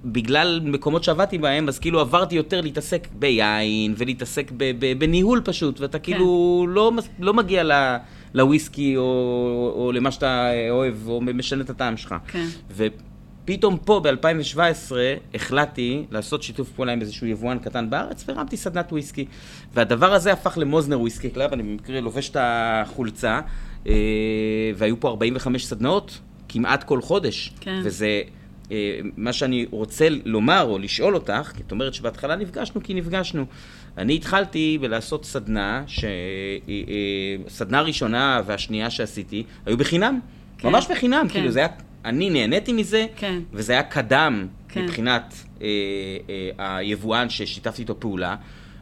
בגלל מקומות שעבדתי בהם, אז כאילו עברתי יותר להתעסק ביין, ולהתעסק בניהול פשוט, ואתה כאילו כן. לא, לא מגיע ל... לה... לוויסקי או, או למה שאתה אוהב, או משנה את הטעם שלך. כן. פתאום פה ב-2017 החלטתי לעשות שיתוף פעולה עם איזשהו יבואן קטן בארץ והרמתי סדנת וויסקי. והדבר הזה הפך למוזנר Whiskey Club, אני במקרה לובש את החולצה, אה, והיו פה 45 סדנאות כמעט כל חודש. כן. וזה... אה, מה שאני רוצה לומר או לשאול אותך, כי את אומרת שבהתחלה נפגשנו כי נפגשנו. אני התחלתי בלעשות סדנה, ש... אה, אה, סדנה ראשונה והשנייה שעשיתי, היו בחינם. כן. ממש בחינם, כן. כאילו זה היה, אני נהניתי מזה, כן. וזה היה קדם כן. מבחינת אה, אה, היבואן ששיתפתי איתו פעולה,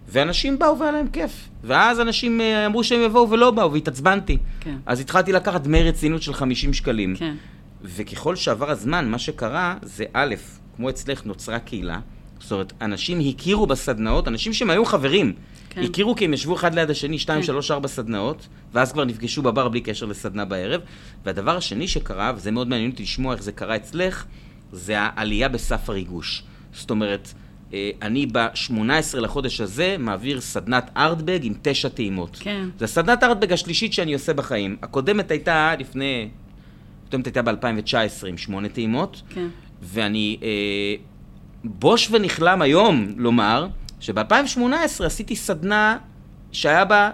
ואנשים באו והיה להם כיף. ואז אנשים אה, אמרו שהם יבואו ולא באו, והתעצבנתי. כן. אז התחלתי לקחת דמי רצינות של 50 שקלים. כן. וככל שעבר הזמן, מה שקרה זה א', כמו אצלך נוצרה קהילה, זאת אומרת, אנשים הכירו בסדנאות, אנשים שהם היו חברים, כן. הכירו כי הם ישבו אחד ליד השני, שתיים, כן. שלוש, ארבע סדנאות, ואז כבר נפגשו בבר בלי קשר לסדנה בערב. והדבר השני שקרה, וזה מאוד מעניין אותי לשמוע איך זה קרה אצלך, זה העלייה בסף הריגוש. זאת אומרת, אה, אני ב-18 לחודש הזה מעביר סדנת ארטבג עם תשע טעימות. כן. זו סדנת ארטבג השלישית שאני עושה בחיים. הקודמת הייתה לפני, הקודמת הייתה ב-2019 עם שמונה טעימות, כן. ואני אה, בוש ונכלם היום לומר שב-2018 עשיתי סדנה שהיה בה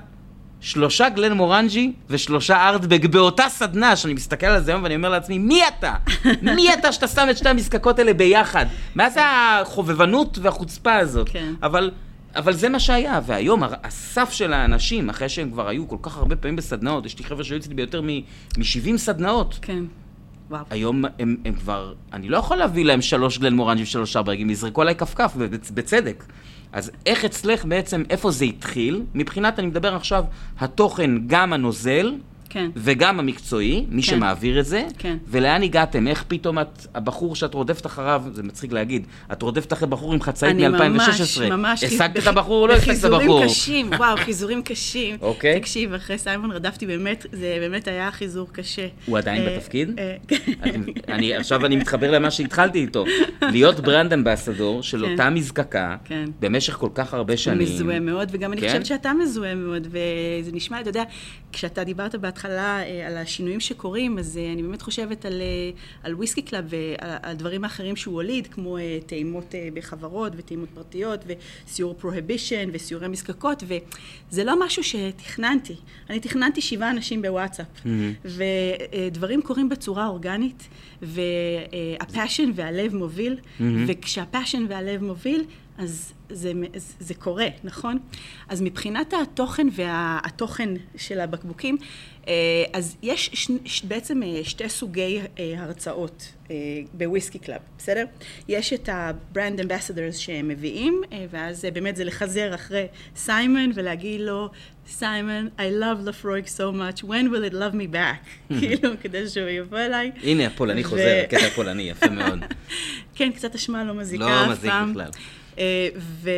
שלושה גלן מורנג'י ושלושה ארטבג באותה סדנה, שאני מסתכל על זה היום ואני אומר לעצמי, מי אתה? מי אתה שאתה שם את שתי המזקקות האלה ביחד? מה זה החובבנות והחוצפה הזאת? כן. אבל... אבל זה מה שהיה, והיום הסף של האנשים, אחרי שהם כבר היו כל כך הרבה פעמים בסדנאות, יש לי חבר'ה שהיו אצלי ביותר מ-70 סדנאות, כן. וואו. היום הם, הם כבר, אני לא יכול להביא להם שלוש גלן מורנג'י ושלוש ארברגים, יזרקו עליי כפכף, בצדק. אז איך אצלך בעצם, איפה זה התחיל? מבחינת, אני מדבר עכשיו, התוכן, גם הנוזל, כן. וגם המקצועי, מי כן. שמעביר את זה, כן. ולאן הגעתם? איך פתאום את, הבחור שאת רודפת אחריו, זה מצחיק להגיד, את רודפת אחרי בחור עם חצאית אני מ-2016. ממש, ממש... השגת את בח- הבחור או לא השגת את הבחור? בחיזורים קשים, וואו, חיזורים קשים. אוקיי. תקשיב, אחרי סיימון רדפתי באמת, זה באמת היה חיזור קשה. הוא עדיין אה, בתפקיד? אני, עכשיו אני מתחבר למה שהתחלתי איתו. להיות ברנד אמבסדור של כן. אותה מזקקה, כן. במשך כל כך הרבה הוא שנים. מזוהה מאוד, וגם אני כן? חושבת שאתה מזוהה מאוד, וזה נשמע, אתה יודע, כשאתה דיברת בהתחלה אה, על השינויים שקורים, אז אה, אני באמת חושבת על, אה, על Whiskey Club ועל על דברים האחרים שהוא הוליד, כמו אה, טעימות אה, בחברות וטעימות פרטיות, וסיור prohibition וסיורי מזקקות, וזה לא משהו שתכננתי. אני תכננתי שבעה אנשים בוואטסאפ, ודברים קורים בצורה אורגנית, וה passion והלב מוביל, וכשה passion והלב מוביל, אז זה, זה, קורה, נכון? אז מבחינת התוכן והתוכן של הבקבוקים, אה, אז יש ש, ש, בעצם אה, שתי סוגי אה, הרצאות אה, ב Whiskey Club, בסדר? יש את ה-brand ambassadors שהם מביאים, אה, ואז אה, באמת זה לחזר אחרי סיימון ולהגיד לו, סיימון, I love Laphroaig so much, when will it love me back? כאילו, כדי שהוא יבוא אליי. הנה, הפולני ו- חוזר, הקטע הפולני, יפה מאוד. כן, קצת אשמה לא מזיקה לא אף מזיק פעם. בכלל. אה, ו,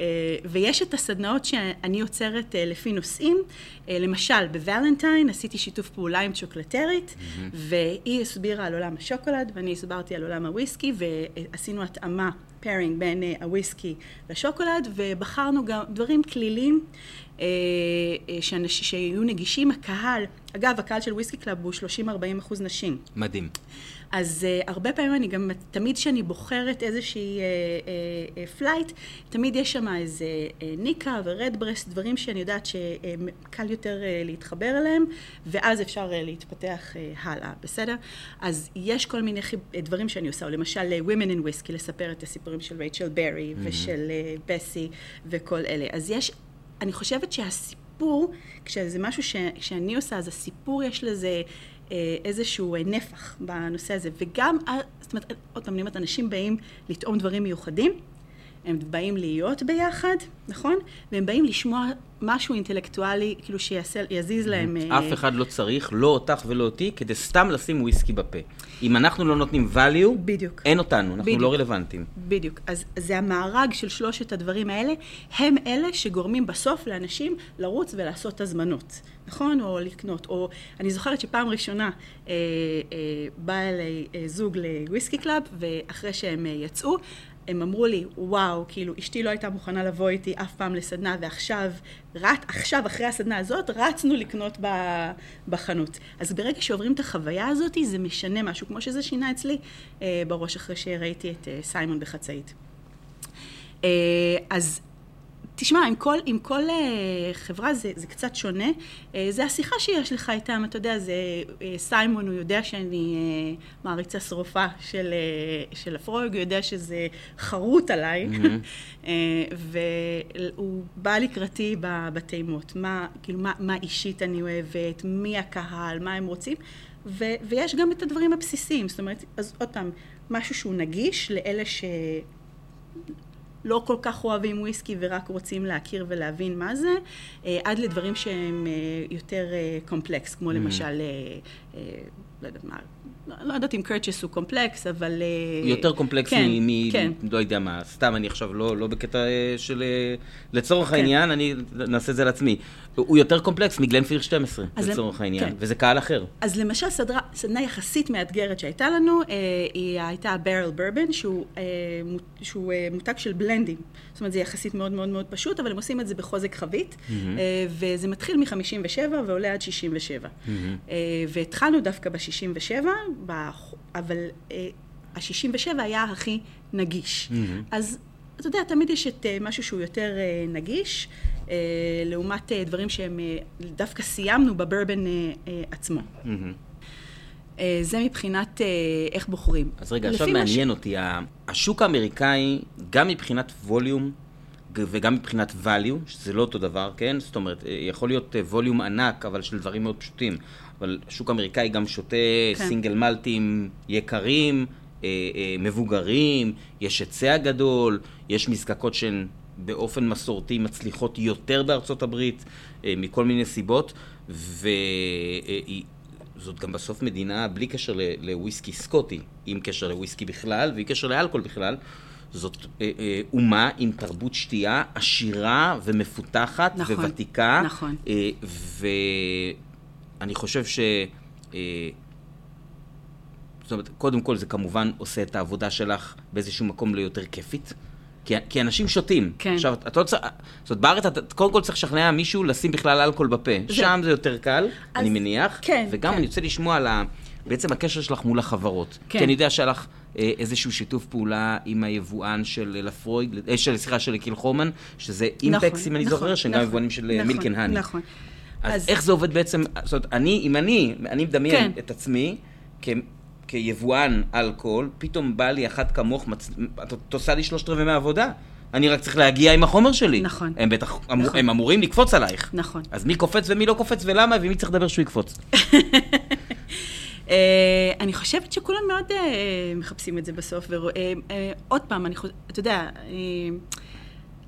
אה, ויש את הסדנאות שאני יוצרת אה, לפי נושאים. אה, למשל, בוולנטיין עשיתי שיתוף פעולה עם שוקולטיירית, והיא הסבירה על עולם השוקולד, ואני הסברתי על עולם הוויסקי, ועשינו התאמה, pairing בין אה, הוויסקי לשוקולד, ובחרנו גם דברים קלילים. אה, שאנש- שיהיו נגישים, הקהל, אגב, הקהל של Whiskey Club הוא 30-40 אחוז נשים. מדהים. אז אה, הרבה פעמים אני גם, תמיד כשאני בוחרת איזושהי flight, אה, אה, תמיד יש שם איזה uh, ניקה ורד ברסט, דברים שאני יודעת שקל יותר uh, להתחבר אליהם, ואז אפשר uh, להתפתח uh, הלאה, בסדר? אז יש כל מיני חיב... דברים שאני עושה, או למשל Women in Whiskey, לספר את הסיפורים של רייצ'ל ברי mm-hmm. ושל בסי וכל אלה. אז יש, אני חושבת שהסיפור, כשזה משהו ש, שאני עושה, אז הסיפור יש לזה... אה, איזשהו אה, נפח בנושא הזה, וגם, אה, זאת אומרת, עוד פעם, אני אומרת, אנשים באים לטעום דברים מיוחדים, הם באים להיות ביחד, נכון? והם באים לשמוע משהו אינטלקטואלי, כאילו שיזיז להם... אה, אף אחד לא צריך, לא אותך ולא אותי, כדי סתם לשים וויסקי בפה. אם אנחנו לא נותנים value, בדיוק. אין אותנו, אנחנו בדיוק. לא רלוונטיים. בדיוק. אז זה המארג של שלושת הדברים האלה, הם אלה שגורמים בסוף לאנשים לרוץ ולעשות הזמנות, נכון? או לקנות. או אני זוכרת שפעם ראשונה אה, אה, בא אליי אה, זוג ל Whiskey Club, ואחרי שהם אה, יצאו, הם אמרו לי, וואו, כאילו, אשתי לא הייתה מוכנה לבוא איתי אף פעם לסדנה, ועכשיו, right, עכשיו, אחרי הסדנה הזאת, רצנו לקנות בחנות. אז ברגע שעוברים את החוויה הזאת, זה משנה משהו, כמו שזה שינה אצלי אה, בראש אחרי שראיתי את אה, סיימון בחצאית. אה, אז תשמע, עם כל, עם כל uh, חברה זה, זה קצת שונה. Uh, זה השיחה שיש לך איתם, אתה יודע, זה uh, סיימון, הוא יודע שאני uh, מעריצה שרופה של, uh, של הפרויג, הוא יודע שזה חרוט עליי, mm-hmm. uh, והוא בא לקראתי בטעימות, מה, כאילו, מה, מה אישית אני אוהבת, מי הקהל, מה הם רוצים, ו, ויש גם את הדברים הבסיסיים, זאת אומרת, אז עוד פעם, משהו שהוא נגיש לאלה ש... לא כל כך אוהבים וויסקי ורק רוצים להכיר ולהבין מה זה, אה, עד לדברים שהם אה, יותר קומפלקס, אה, כמו mm-hmm. למשל, לא יודעת מה, לא, יודעת אם קרצ'ס הוא קומפלקס, אבל... יותר קומפלקס כן, מ... כן. לא יודע מה, סתם, אני עכשיו לא, לא בקטע של... לצורך כן. העניין, אני נעשה את זה לעצמי. הוא יותר קומפלקס מגלנפיר 12, לצורך העניין, כן. וזה קהל אחר. אז למשל, סדרה, סדנה יחסית מאתגרת שהייתה לנו, אה, היא הייתה ברל ברבן, שהוא, אה, שהוא אה, מותג של בלנדים. זאת אומרת, זה יחסית מאוד מאוד מאוד פשוט, אבל הם עושים את זה בחוזק חבית, mm-hmm. אה, וזה מתחיל מ-57 ועולה עד 67. Mm-hmm. אה, והתחלנו דווקא ב-67, אבל אה, ה-67 היה הכי נגיש. Mm-hmm. אז אתה יודע, תמיד יש את אה, משהו שהוא יותר אה, נגיש, אה, לעומת דברים שהם, דווקא סיימנו בברבן עצמו. Mm-hmm. זה מבחינת איך בוחרים. אז רגע, עכשיו מעניין אותי, השוק האמריקאי, גם מבחינת ווליום וגם מבחינת value, שזה לא אותו דבר, כן? זאת אומרת, יכול להיות ווליום ענק, אבל של דברים מאוד פשוטים. אבל השוק האמריקאי גם שותה כן. סינגל מלטים יקרים, אה, אה, מבוגרים, יש היצע גדול, יש מזקקות שהן באופן מסורתי מצליחות יותר בארצות הברית, אה, מכל מיני סיבות, וזאת גם בסוף מדינה בלי קשר לוויסקי סקוטי, עם קשר לוויסקי בכלל, ועם קשר לאלכוהול בכלל. זאת אה, אה, אומה עם תרבות שתייה עשירה ומפותחת נכון, וותיקה. נכון. אה, ואני חושב ש... אה, זאת אומרת, קודם כל זה כמובן עושה את העבודה שלך באיזשהו מקום ליותר כיפית. כי, כי אנשים שותים. כן. עכשיו, אתה לא צריך... זאת אומרת, בארץ אתה קודם כל צריך לשכנע מישהו לשים בכלל אלכוהול בפה. זה... שם זה יותר קל, אז... אני מניח. כן, וגם כן. אני רוצה לשמוע על ה... בעצם הקשר שלך מול החברות. כן. כי אני יודע שהיה לך אה, איזשהו שיתוף פעולה עם היבואן של לפרויג, אה, של, סליחה, של קיל חומן, שזה אימפקס, נכון, אם אני נכון, זוכר, שהם נכון, גם יבואנים של נכון, מילקן האני. נכון. אז, אז איך זה עובר בעצם, זאת אומרת, אני, אם אני, אני מדמיין כן. את עצמי, כיבואן אלכוהול, פתאום בא לי אחת כמוך, מצ... את עושה לי שלושת רבעי מהעבודה. אני רק צריך להגיע עם החומר שלי. נכון. הם בטח, נכון. הם אמורים לקפוץ עלייך. נכון. אז מי קופץ ומי לא קופץ ולמה, ומי צריך לדבר שהוא יקפוץ. Uh, אני חושבת שכולם מאוד uh, מחפשים את זה בסוף. ועוד uh, uh, פעם, אני חושבת, אתה יודע,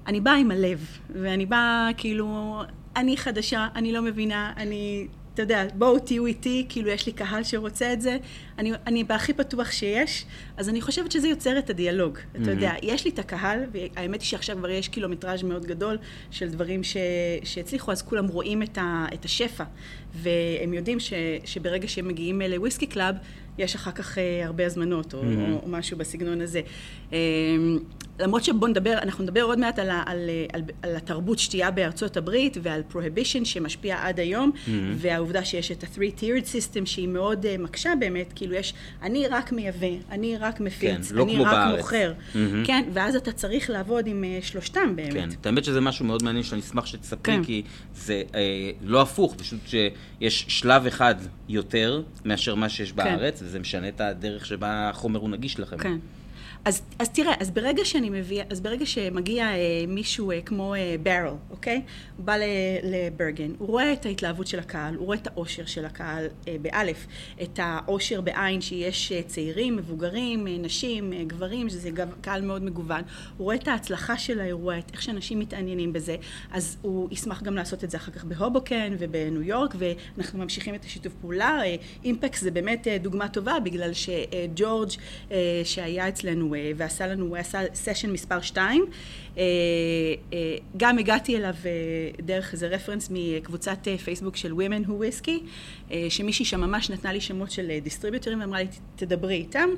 אני באה עם הלב, ואני באה כאילו, אני חדשה, אני לא מבינה, אני אתה יודע, בואו תהיו איתי, כאילו יש לי קהל שרוצה את זה, אני, אני בהכי פתוח שיש, אז אני חושבת שזה יוצר את הדיאלוג. Mm-hmm. אתה יודע, יש לי את הקהל, והאמת היא שעכשיו כבר יש קילומטראז' מאוד גדול של דברים ש, שהצליחו, אז כולם רואים את, ה, את השפע, והם יודעים ש, שברגע שהם מגיעים ל Whiskey Club, יש אחר כך אה, הרבה הזמנות, או, mm-hmm. או, או משהו בסגנון הזה. אה, למרות שבואו נדבר, אנחנו נדבר עוד מעט על, על, על, על התרבות שתייה בארצות הברית ועל prohibition שמשפיע עד היום, mm-hmm. והעובדה שיש את ה-three-tiered system שהיא מאוד uh, מקשה באמת, כאילו יש, אני רק מייבא, אני רק מפיץ, כן, לא אני רק בארץ. מוכר, mm-hmm. כן, ואז אתה צריך לעבוד עם uh, שלושתם באמת. כן, האמת שזה משהו מאוד מעניין שאני אשמח שתספרי, כן. כי זה אה, לא הפוך, פשוט שיש שלב אחד יותר מאשר מה שיש כן. וזה משנה את הדרך שבה החומר הוא נגיש לכם. כן. אז, אז תראה, אז ברגע שאני מביאה, אז ברגע שמגיע אה, מישהו אה, כמו אה, ברל, אוקיי? הוא בא לברגן, הוא רואה את ההתלהבות של הקהל, הוא רואה את האושר של הקהל אה, באלף, את האושר בעין שיש אה, צעירים, מבוגרים, אה, נשים, אה, גברים, שזה גב, קהל מאוד מגוון, הוא רואה את ההצלחה של האירוע, את איך שאנשים מתעניינים בזה, אז הוא ישמח גם לעשות את זה אחר כך בהובוקן ובניו יורק, ואנחנו ממשיכים את השיתוף פעולה. אה, אימפקס זה באמת אה, דוגמה טובה, בגלל שג'ורג' אה, שהיה אצלנו לנו ועשה לנו, הוא עשה סשן מספר 2. גם הגעתי אליו דרך איזה reference מקבוצת פייסבוק של Women Who Whiskey, שמישהי שם ממש נתנה לי שמות של distributor ים ואמרה לי, תדברי איתם.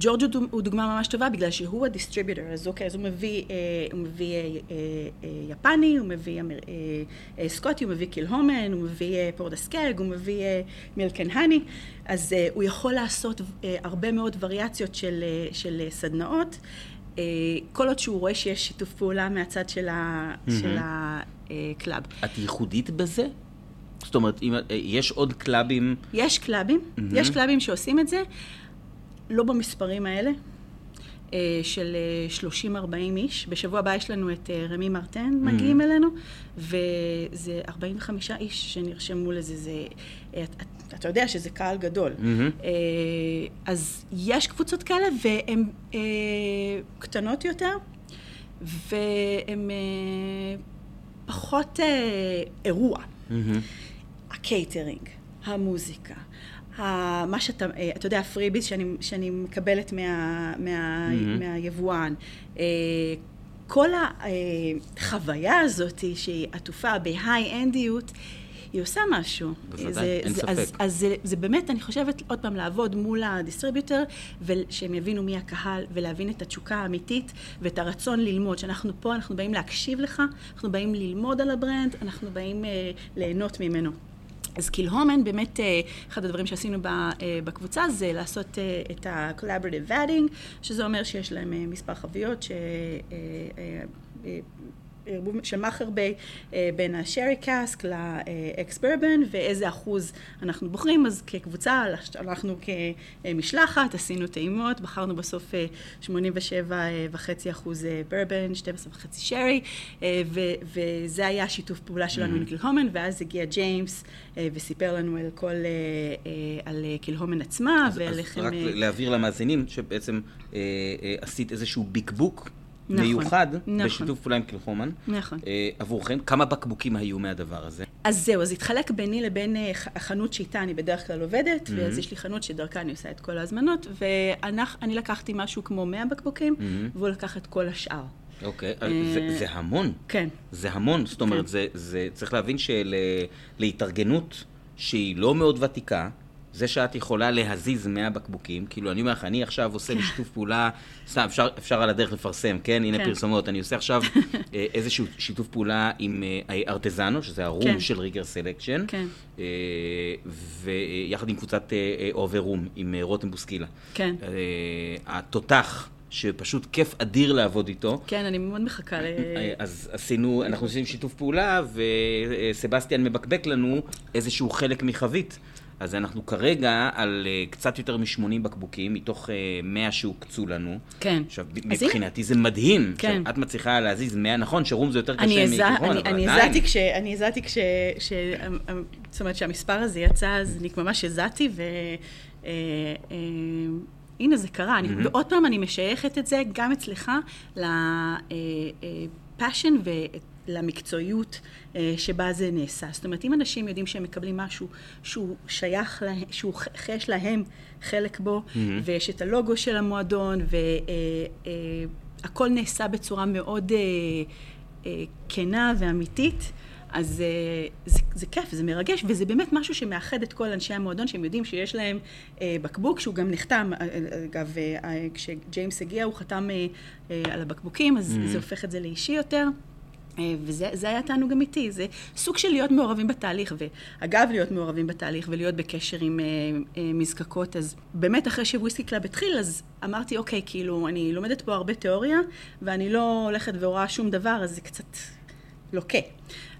ג'ורג' הוא דוגמה ממש טובה בגלל שהוא ה distributor, אז אוקיי, אז הוא מביא, הוא מביא יפני, הוא מביא סקוטי, הוא מביא קילהומן, הוא מביא Port Askaig, הוא מביא Milk & Honey, אז הוא יכול לעשות הרבה מאוד וריאציות של, של סדנאות. כל עוד שהוא רואה שיש שיתוף פעולה מהצד של, ה club. את ייחודית בזה? זאת אומרת, אם, יש עוד קלאבים? יש קלאבים, mm-hmm. יש קלאבים שעושים את זה, לא במספרים האלה. של 30-40 איש. בשבוע הבא יש לנו את Rémy Martin מגיעים mm-hmm. אלינו, וזה 45 איש שנרשמו לזה. זה, אתה, אתה יודע שזה קהל גדול. Mm-hmm. אז יש קבוצות כאלה, והן קטנות יותר, והן פחות אירוע. Mm-hmm. הקייטרינג, המוזיקה, מה שאתה, אתה יודע, ה freebies שאני, שאני מקבלת מה, מה, mm-hmm. מהיבואן, כל החוויה הזאת שהיא עטופה בהיי-אנדיות, היא עושה משהו. בוודאי, זה, אין זה, ספק. אז, אז זה, זה באמת, אני חושבת, עוד פעם, לעבוד מול ה distributor, ושהם יבינו מי הקהל, ולהבין את התשוקה האמיתית, ואת הרצון ללמוד, שאנחנו פה, אנחנו באים להקשיב לך, אנחנו באים ללמוד על ה brand, אנחנו באים אה, ליהנות ממנו. אז קילהומן, באמת, אחד הדברים שעשינו בקבוצה זה לעשות את ה- collaborative vatting, שזה אומר שיש להם מספר חביות ש... ערבוב של Machir Bay בין ה sherry cask ל ex bourbon ואיזה אחוז אנחנו בוחרים, אז כקבוצה אנחנו כמשלחת עשינו טעימות, בחרנו בסוף 87 וחצי אחוז bourbon, 12 וחצי sherry וזה היה שיתוף פעולה שלנו עם קילהומן ואז הגיע ג'יימס וסיפר לנו על כל, על קילהומן עצמה אז, אז רק להעביר למאזינים שבעצם עשית איזשהו ביקבוק נכון, מיוחד, נכון. בשיתוף פעולה עם קלחומן. נכון. אה, עבורכם, כמה בקבוקים היו מהדבר הזה? אז זהו, אז התחלק ביני לבין אה, החנות שאיתה אני בדרך כלל עובדת, mm-hmm. ואז יש לי חנות שדרכה אני עושה את כל ההזמנות, ואני לקחתי משהו כמו 100 בקבוקים, mm-hmm. והוא לקח את כל השאר. אוקיי, okay. אה, זה, זה המון. כן. זה המון, זאת אומרת, כן. זה, זה, צריך להבין שלהתארגנות שהיא לא מאוד ותיקה, זה שאת יכולה להזיז 100 בקבוקים, כאילו, אני אומר לך, אני עכשיו עושה בשיתוף פעולה, סתם, אפשר, אפשר על הדרך לפרסם, כן? הנה כן. פרסומות. אני עושה עכשיו אה, איזשהו שיתוף פעולה עם אה, ארטזנו, שזה הרום כן. של ריגר סלקשן, כן. אה, ויחד עם קבוצת אוהבי רום, עם רותם בוסקילה. כן. התותח. שפשוט כיף אדיר לעבוד איתו. כן, אני מאוד מחכה ל... אז עשינו, אנחנו עושים שיתוף פעולה, וסבסטיאן מבקבק לנו איזשהו חלק מחבית. אז אנחנו כרגע על uh, קצת יותר מ-80 בקבוקים, מתוך uh, 100 שהוקצו לנו. כן. עכשיו, מבחינתי זה מדהים. כן. עכשיו, את מצליחה להזיז 100, נכון, שרום זה יותר קשה מכיוון, אבל אני עדיין. כש, אני הזעתי כש... ש, זאת אומרת, שהמספר הזה יצא, אז אני ממש הזעתי, ו... Uh, uh, הנה, זה קרה. Mm-hmm. אני, ועוד פעם, אני משייכת את זה גם אצלך לפאשן uh, ולמקצועיות אה, שבה זה נעשה. זאת אומרת, אם אנשים יודעים שהם מקבלים משהו שהוא שייך להם, שהוא יש להם חלק בו, mm-hmm. ויש את הלוגו של המועדון, והכל אה, אה, נעשה בצורה מאוד כנה ואמיתית, אז זה, זה כיף, זה מרגש, וזה באמת משהו שמאחד את כל אנשי המועדון, שהם יודעים שיש להם בקבוק, שהוא גם נחתם, אגב, כשג'יימס הגיע הוא חתם על הבקבוקים, אז mm-hmm. זה הופך את זה לאישי יותר. אה, וזה היה תענוג אמיתי, זה סוג של להיות מעורבים בתהליך, ואגב להיות מעורבים בתהליך ולהיות בקשר עם אה, אה, מזקקות, אז באמת אחרי שוויסקי קלאב התחיל, אז אמרתי, אוקיי, כאילו, אני לומדת פה הרבה תיאוריה, ואני לא הולכת ורואה שום דבר, אז זה קצת לוקה.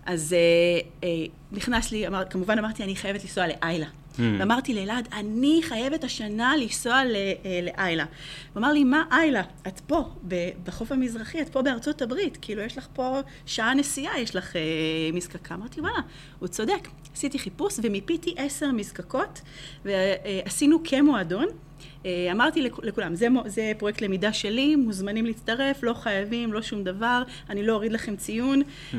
אז אה, אה, נכנס לי, אמר, כמובן אמרתי, אני חייבת לנסוע לאיילה. Mm. ואמרתי לאלעד, אני חייבת השנה לנסוע אה, לאיילה. הוא אמר לי, מה איילה? את פה, בחוף המזרחי, את פה בארצות הברית, כאילו יש לך פה שעה נסיעה, יש לך אה, מזקקה. אמרתי, וואלה, הוא צודק. עשיתי חיפוש ומיפיתי עשר מזקקות, ועשינו כמועדון. אה, אמרתי לכולם, זה, זה פרויקט למידה שלי, מוזמנים להצטרף, לא חייבים, לא שום דבר, אני לא אוריד לכם ציון, hmm.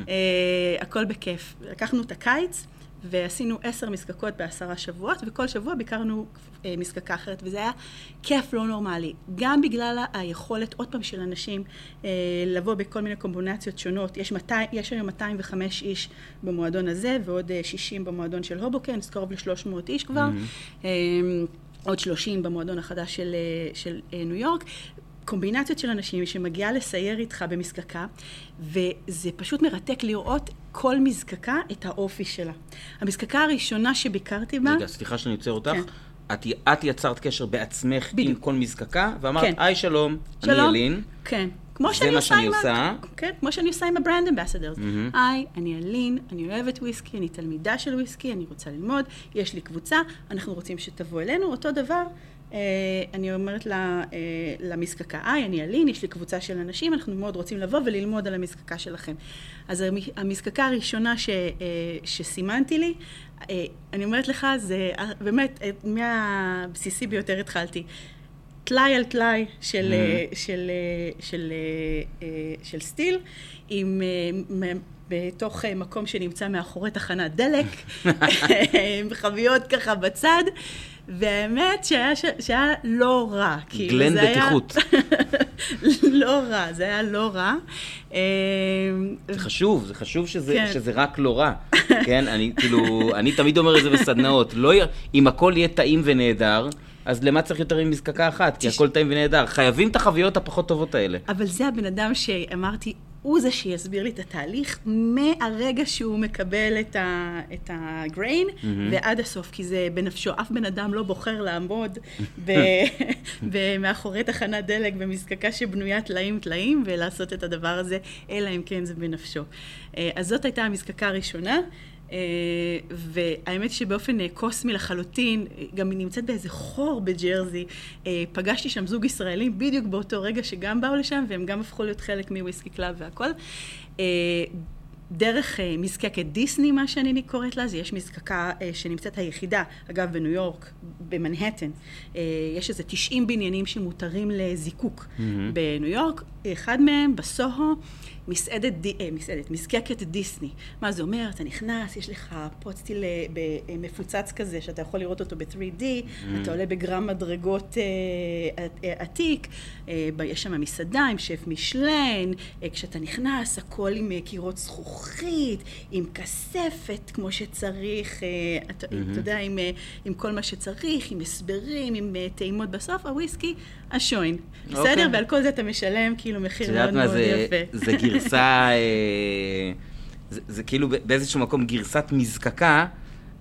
הכל בכיף. לקחנו את הקיץ, ועשינו עשר מזקקות בעשרה שבועות, וכל שבוע ביקרנו אה, מזקקה אחרת, וזה היה כיף לא נורמלי. גם בגלל היכולת, עוד פעם, של אנשים אה, לבוא בכל מיני קומבינציות שונות. יש, 200, יש היום 205 איש במועדון הזה, ועוד אה, 60 במועדון של הובוקן, אז קרוב ל-300 איש כבר. Mm-hmm. אה, עוד 30 במועדון החדש של, אה, של אה, ניו יורק, קומבינציות של אנשים שמגיעה לסייר איתך במזקקה, וזה פשוט מרתק לראות כל מזקקה את האופי שלה. המזקקה הראשונה שביקרתי בה... רגע, סליחה שאני עוצר אותך. כן. את, את יצרת קשר בעצמך בדיוק. עם כל מזקקה, ואמרת, כן. היי, שלום, שלום, אני אלין. כן. כמו שאני עושה עם... עושה. כן, כמו שאני עושה עם ה brand ambassadors. היי, אני אלין, אני אוהבת וויסקי, אני תלמידה של וויסקי, אני רוצה ללמוד, יש לי קבוצה, אנחנו רוצים שתבוא אלינו, אותו דבר. אה, אני אומרת לה, אה, למזקקה, היי, אני אלין, יש לי קבוצה של אנשים, אנחנו מאוד רוצים לבוא וללמוד על המזקקה שלכם. אז המזקקה הראשונה ש, אה, שסימנתי לי, אני אומרת לך, זה באמת, מהבסיסי ביותר התחלתי. טלאי על טלאי של, mm-hmm. של, של, של, של סטיל, עם, בתוך מקום שנמצא מאחורי תחנת דלק, עם חביות ככה בצד. והאמת שהיה, שהיה לא רע. כאילו, גלן בטיחות. היה... לא רע, זה היה לא רע. אמ, זה חשוב, זה חשוב שזה, כן. שזה רק לא רע. כן, אני כאילו, אני תמיד אומר את זה בסדנאות. לא, אם הכל יהיה טעים ונהדר, אז למה צריך יותר ממזקקה אחת? כי הכל טעים ונהדר. חייבים את החוויות הפחות טובות האלה. אבל זה הבן אדם שאמרתי, הוא זה שיסביר לי את התהליך מהרגע שהוא מקבל את, ה, את הגריין mm-hmm. ועד הסוף, כי זה בנפשו. אף בן אדם לא בוחר לעמוד מאחורי תחנת דלק במזקקה שבנויה טלאים טלאים ולעשות את הדבר הזה, אלא אם כן זה בנפשו. אה, אז זאת הייתה המזקקה הראשונה. אה, והאמת שבאופן אה, קוסמי לחלוטין, גם היא נמצאת באיזה חור בג'רזי. אה, פגשתי שם זוג ישראלים בדיוק באותו רגע שגם באו לשם, והם גם הפכו להיות חלק מוויסקי קלאב והכל. דרך מזקקת דיסני, מה שאני קוראת לה, זה יש מזקקה שנמצאת היחידה, אגב בניו יורק, במנהטן, יש איזה 90 בניינים שמותרים לזיקוק mm-hmm. בניו יורק, אחד מהם בסוהו. מסעדת, אה, מסעדת, מזקקת דיסני. מה זה אומר? אתה נכנס, יש לך פוסטיל אה, מפוצץ כזה, שאתה יכול לראות אותו ב-3D, mm. אתה עולה בגרם מדרגות אה, אה, עתיק, אה, יש שם מסעדה עם שף משלן, אה, כשאתה נכנס, הכל עם אה, קירות זכוכית, עם כספת כמו שצריך, אה, אתה, mm-hmm. אתה יודע, עם, אה, עם כל מה שצריך, עם הסברים, עם אה, טעימות בסוף, הוויסקי, השוין. בסדר? אוקיי. ועל כל זה אתה משלם כאילו מחיר מאוד מאוד יפה. זה גרסה, אה, זה, כאילו באיזשהו מקום גרסת מזקקה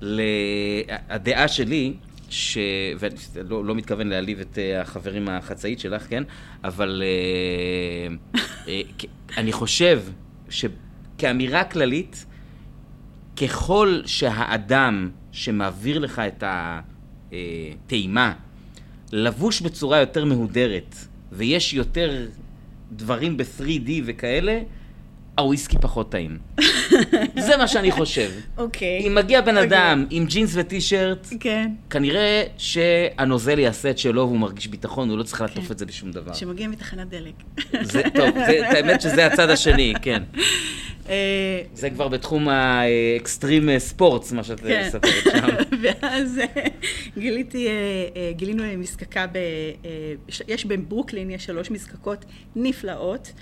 לדעה שלי, ש... ואני לא, לא מתכוון להעליב את אה, החברים החצאית שלך, כן? אבל uh, אני חושב שכאמירה כללית, ככל שהאדם שמעביר לך את הטעימה לבוש בצורה יותר מהודרת, ויש יותר דברים ב-3D וכאלה, הוויסקי פחות טעים. זה מה שאני חושב. אוקיי. Okay. אם מגיע בן okay. אוקיי. אדם עם ג'ינס וטישרט, כן. כנראה שהנוזל יעשה את שלו והוא מרגיש ביטחון, הוא לא צריך לעטוף okay. כן. את זה בשום דבר. שמגיע מתחנת דלק. זה, טוב, זה, האמת שזה הצד השני, כן. אה, זה כבר בתחום ה extreme sports, מה שאת כן. מספרת שם. ואז אה, גיליתי, אה, גילינו מזקקה ב... יש בברוקלין, יש שלוש מזקקות נפלאות.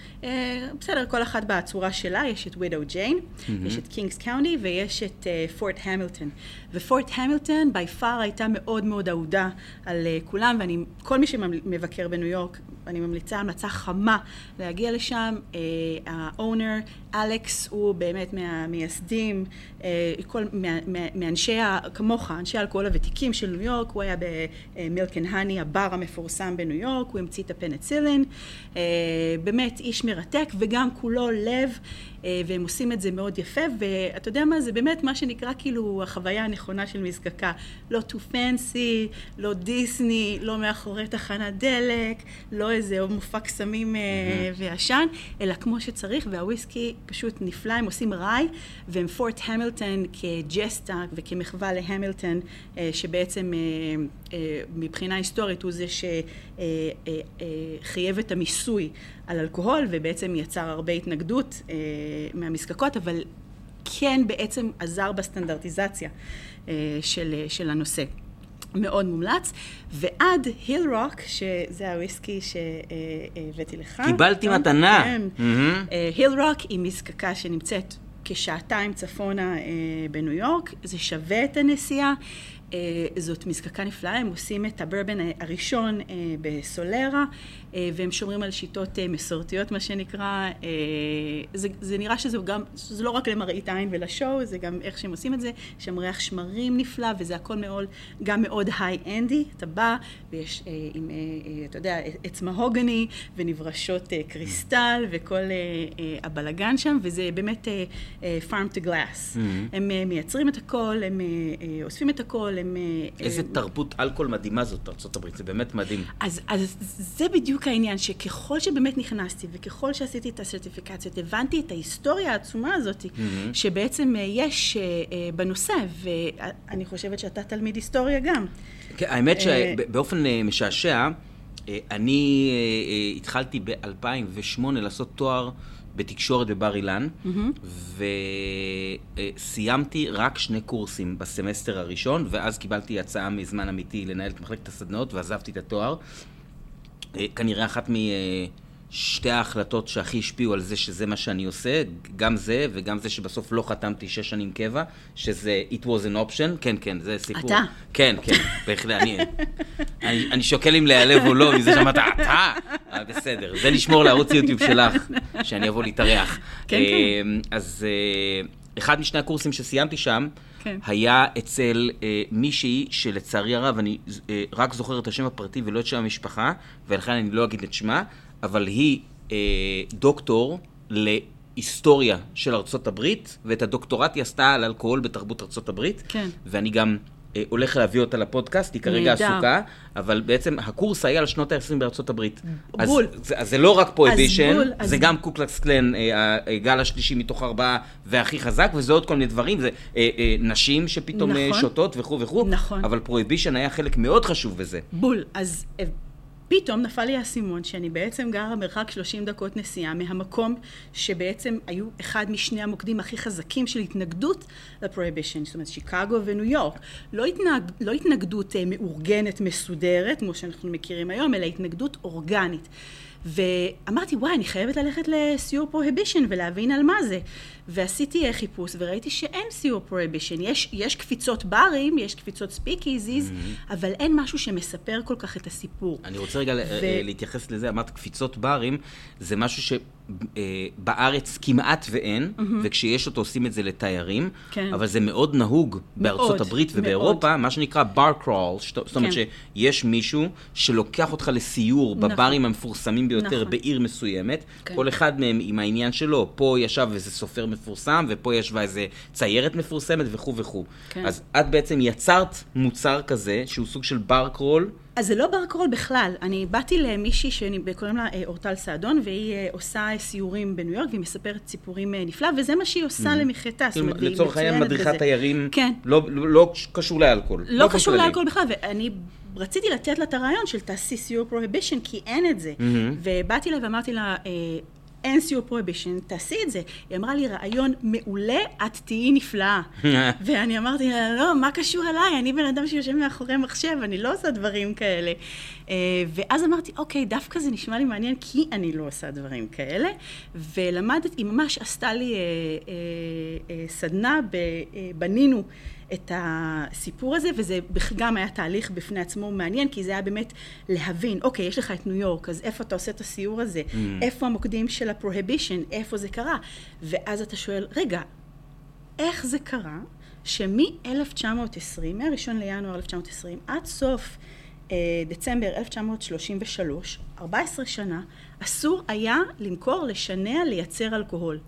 בסדר, כל אחת בצורה שלה, יש את Widow Jane, יש את Kings County ויש את Fort Hamilton. ו Fort Hamilton by far הייתה מאוד מאוד אהודה על כולם, ואני, כל מי שמבקר בניו יורק, אני ממליצה המלצה חמה להגיע לשם. ה owner, אלכס, הוא באמת מהמייסדים, אה, כל, מה, מה, מאנשי, כמוך, אנשי האלכוהול הוותיקים של ניו יורק, הוא היה ב Milk and Honey, הבר המפורסם בניו יורק, הוא המציא את הפניצילין, אה, באמת איש מרתק וגם כולו לב. אה, והם עושים את זה מאוד יפה, ואתה יודע מה, זה באמת מה שנקרא כאילו החוויה הנכונה של מזקקה. לא too fancy, לא דיסני, לא מאחורי תחנת דלק, לא איזה מופע קסמים mm-hmm. ועשן, אלא כמו שצריך, והוויסקי פשוט נפלא, הם עושים ראי, והם פורט המילטון כג'סטה וכמחווה להמילטון, אה, שבעצם מבחינה היסטורית הוא זה שחייב את המיסוי על אלכוהול, ובעצם יצר הרבה התנגדות מהמזקקות, אבל כן בעצם עזר בסטנדרטיזציה של, של הנושא. מאוד מומלץ, ועד היל רוק, שזה הוויסקי שהבאתי לך. קיבלתי מתנה. כן. היל רוק היא מזקקה שנמצאת כשעתיים צפונה בניו יורק, זה שווה את הנסיעה. זאת מזקקה נפלאה, הם עושים את הברבן הראשון בסולרה, והם שומרים על שיטות מסורתיות, מה שנקרא. זה, זה נראה שזה גם, זה לא רק למראית עין ולשואו, זה גם איך שהם עושים את זה, יש שם ריח שמרים נפלא, וזה הכל מאוד, גם מאוד היי-אנדי. אתה בא, ויש עם, אתה יודע, עץ מהוגני, ונברשות קריסטל, וכל הבלגן שם, וזה באמת farm to glass. Mm-hmm. הם מייצרים את הכל, הם אוספים את הכל, הם... איזה תרבות אלכוהול מדהימה זאת ארה"ב, זה באמת מדהים. אז, אז זה בדיוק העניין, שככל שבאמת נכנסתי, וככל שעשיתי את הסרטיפיקציות, הבנתי את ההיסטוריה העצומה הזאת, mm-hmm. שבעצם יש בנושא, ואני חושבת שאתה תלמיד היסטוריה גם. כן, האמת שבאופן משעשע, אני התחלתי ב-2008 לעשות תואר בתקשורת בבר אילן, mm-hmm. וסיימתי רק שני קורסים בסמסטר הראשון, ואז קיבלתי הצעה מזמן אמיתי לנהל את מחלקת הסדנאות, ועזבתי את התואר. כנראה אחת משתי ההחלטות שהכי השפיעו על זה שזה מה שאני עושה, גם זה וגם זה שבסוף לא חתמתי שש שנים קבע, שזה it was an option, כן, כן, זה סיפור. אתה? כן, כן, בהחלט, אני, אני, אני שוקל אם להיעלב או לא, מזה שאמרת, אתה, בסדר, זה לשמור לערוץ יוטיוב שלך, שאני אבוא להתארח. כן, כן. אז אחד משני הקורסים שסיימתי שם, כן. היה אצל אה, מישהי שלצערי הרב, אני אה, רק זוכר את השם הפרטי ולא את שם המשפחה, ולכן אני לא אגיד את שמה, אבל היא אה, דוקטור להיסטוריה של ארצות הברית, ואת הדוקטורט היא עשתה על אלכוהול בתרבות ארצות הברית. כן. ואני גם... הולך להביא אותה לפודקאסט, היא כרגע נהדר. עסוקה, אבל בעצם הקורס היה על שנות ה-20 בארצות הברית. בול. אז, אז, אז זה לא רק prohibition, זה אז... גם קו קלוקס קלאן, הגל השלישי מתוך ארבעה והכי חזק, וזה עוד כל מיני דברים, זה אה, אה, נשים שפתאום נכון. שותות וכו' וכו', נכון. אבל פרויבישן היה חלק מאוד חשוב בזה. בול. אז פתאום נפל לי האסימון שאני בעצם גרה מרחק 30 דקות נסיעה מהמקום שבעצם היו אחד משני המוקדים הכי חזקים של התנגדות לפרויבישן, זאת אומרת שיקגו וניו יורק. לא, התנג, לא התנגדות מאורגנת, מסודרת, כמו שאנחנו מכירים היום, אלא התנגדות אורגנית. ואמרתי, וואי, אני חייבת ללכת לסיור פרוהיבישן ולהבין על מה זה. ועשיתי חיפוש וראיתי שאין סיור פרוהיבישן. יש, יש קפיצות ברים, יש קפיצות ספיק איזיז, mm-hmm. אבל אין משהו שמספר כל כך את הסיפור. אני רוצה רגע ו... להתייחס לזה, אמרת קפיצות ברים, זה משהו ש... בארץ כמעט ואין, mm-hmm. וכשיש אותו עושים את זה לתיירים, כן. אבל זה מאוד נהוג מאוד, בארצות הברית ובאירופה, מאוד. מה שנקרא בר קרול, זאת אומרת כן. שיש מישהו שלוקח אותך לסיור נכון. בברים המפורסמים ביותר נכון. בעיר מסוימת, כן. כל אחד מהם עם העניין שלו, פה ישב איזה סופר מפורסם, ופה ישבה איזה ציירת מפורסמת וכו' וכו'. כן. אז את בעצם יצרת מוצר כזה, שהוא סוג של בר קרול, אז זה לא בר קרול בכלל. אני באתי למישהי שקוראים לה אורטל סעדון, והיא עושה סיורים בניו יורק, והיא מספרת סיפורים נפלא, וזה מה שהיא עושה למחייתה. לצורך העניין מדריכת תיירים, כן. לא, לא קשור לאלכוהול. לא קשור לאלכוהול בכלל, ואני רציתי לתת לה את הרעיון של תעשי סיור פרוהיבישן, כי אין את זה. ובאתי אליה ואמרתי לה, אין סיור פרויבישן, תעשי את זה. היא אמרה לי, רעיון מעולה, את תהיי נפלאה. ואני אמרתי לה, לא, מה קשור אליי? אני בן אדם שיושב מאחורי מחשב, אני לא עושה דברים כאלה. ואז אמרתי, אוקיי, דווקא זה נשמע לי מעניין, כי אני לא עושה דברים כאלה. ולמדתי, היא ממש עשתה לי סדנה, בנינו. את הסיפור הזה, וזה גם היה תהליך בפני עצמו מעניין, כי זה היה באמת להבין, אוקיי, יש לך את ניו יורק, אז איפה אתה עושה את הסיור הזה? Mm. איפה המוקדים של הפרוהיבישן? איפה זה קרה? ואז אתה שואל, רגע, איך זה קרה שמ-1920, מ-1 לינואר 1920, עד סוף אה, דצמבר 1933, 14 שנה, אסור היה למכור, לשנע, לייצר אלכוהול.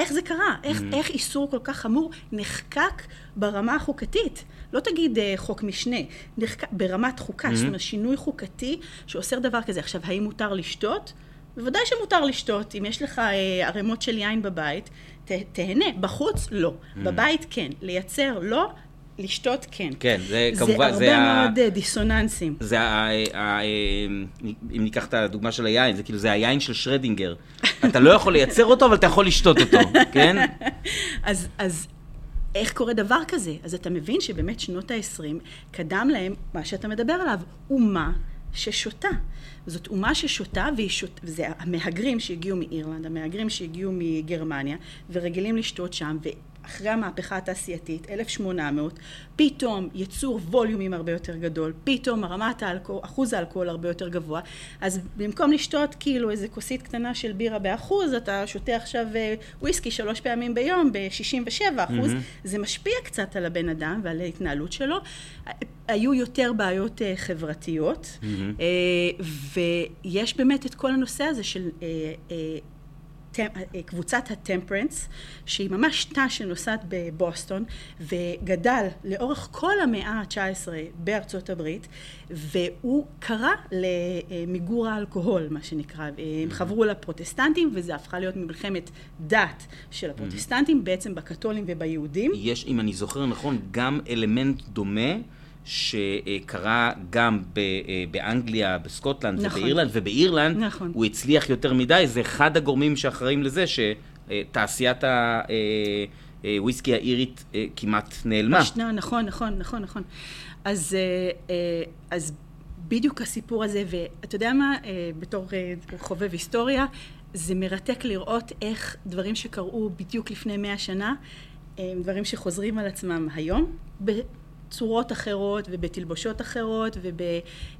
איך זה קרה? איך, mm-hmm. איך איסור כל כך חמור נחקק ברמה החוקתית? לא תגיד uh, חוק משנה, נחקק ברמת חוקה, mm-hmm. זאת אומרת שינוי חוקתי שאוסר דבר כזה. עכשיו, האם מותר לשתות? בוודאי שמותר לשתות. אם יש לך uh, ערימות של יין בבית, ת, תהנה. בחוץ, לא. Mm-hmm. בבית, כן. לייצר, לא. לשתות כן. כן, זה כמובן, זה... זה הרבה מאוד ה... דיסוננסים. זה ה... ה... אם ניקח את הדוגמה של היין, זה כאילו, זה היין של שרדינגר. אתה לא יכול לייצר אותו, אבל אתה יכול לשתות אותו, כן? אז, אז איך קורה דבר כזה? אז אתה מבין שבאמת שנות ה-20 קדם להם, מה שאתה מדבר עליו, אומה ששותה. זאת אומה ששותה, שות... וזה המהגרים שהגיעו מאירלנד, המהגרים שהגיעו מגרמניה, ורגילים לשתות שם, אחרי המהפכה התעשייתית, 1800, פתאום יצור ווליומים הרבה יותר גדול, פתאום רמת האלכוהול, אחוז האלכוהול הרבה יותר גבוה, אז במקום לשתות כאילו איזה כוסית קטנה של בירה באחוז, אתה שותה עכשיו אה, וויסקי שלוש פעמים ביום ב-67 אחוז, mm-hmm. זה משפיע קצת על הבן אדם ועל ההתנהלות שלו. היו יותר בעיות uh, חברתיות, mm-hmm. uh, ויש באמת את כל הנושא הזה של uh, אה, קבוצת הטמפרנס, שהיא ממש תא שנוסעת בבוסטון, וגדל לאורך כל המאה ה-19 בארצות הברית, והוא קרא למיגור האלכוהול, מה שנקרא. הם mm-hmm. חברו לפרוטסטנטים, וזה הפכה להיות מלחמת דת של הפרוטסטנטים, mm-hmm. בעצם בקתולים וביהודים. יש, אם אני זוכר נכון, גם אלמנט דומה. שקרה גם ב- אה, באנגליה, בסקוטלנד נכון. ובאירלנד, ובאירלנד נכון. הוא הצליח יותר מדי, זה אחד הגורמים שאחראים לזה שתעשיית הוויסקי האירית אה, כמעט נעלמה. השנה, נכון, נכון, נכון, נכון. אז, אה, אז בדיוק הסיפור הזה, ואתה יודע מה, בתור חובב היסטוריה, זה מרתק לראות איך דברים שקרו בדיוק לפני מאה שנה, הם דברים שחוזרים על עצמם היום, בצורות אחרות ובתלבושות אחרות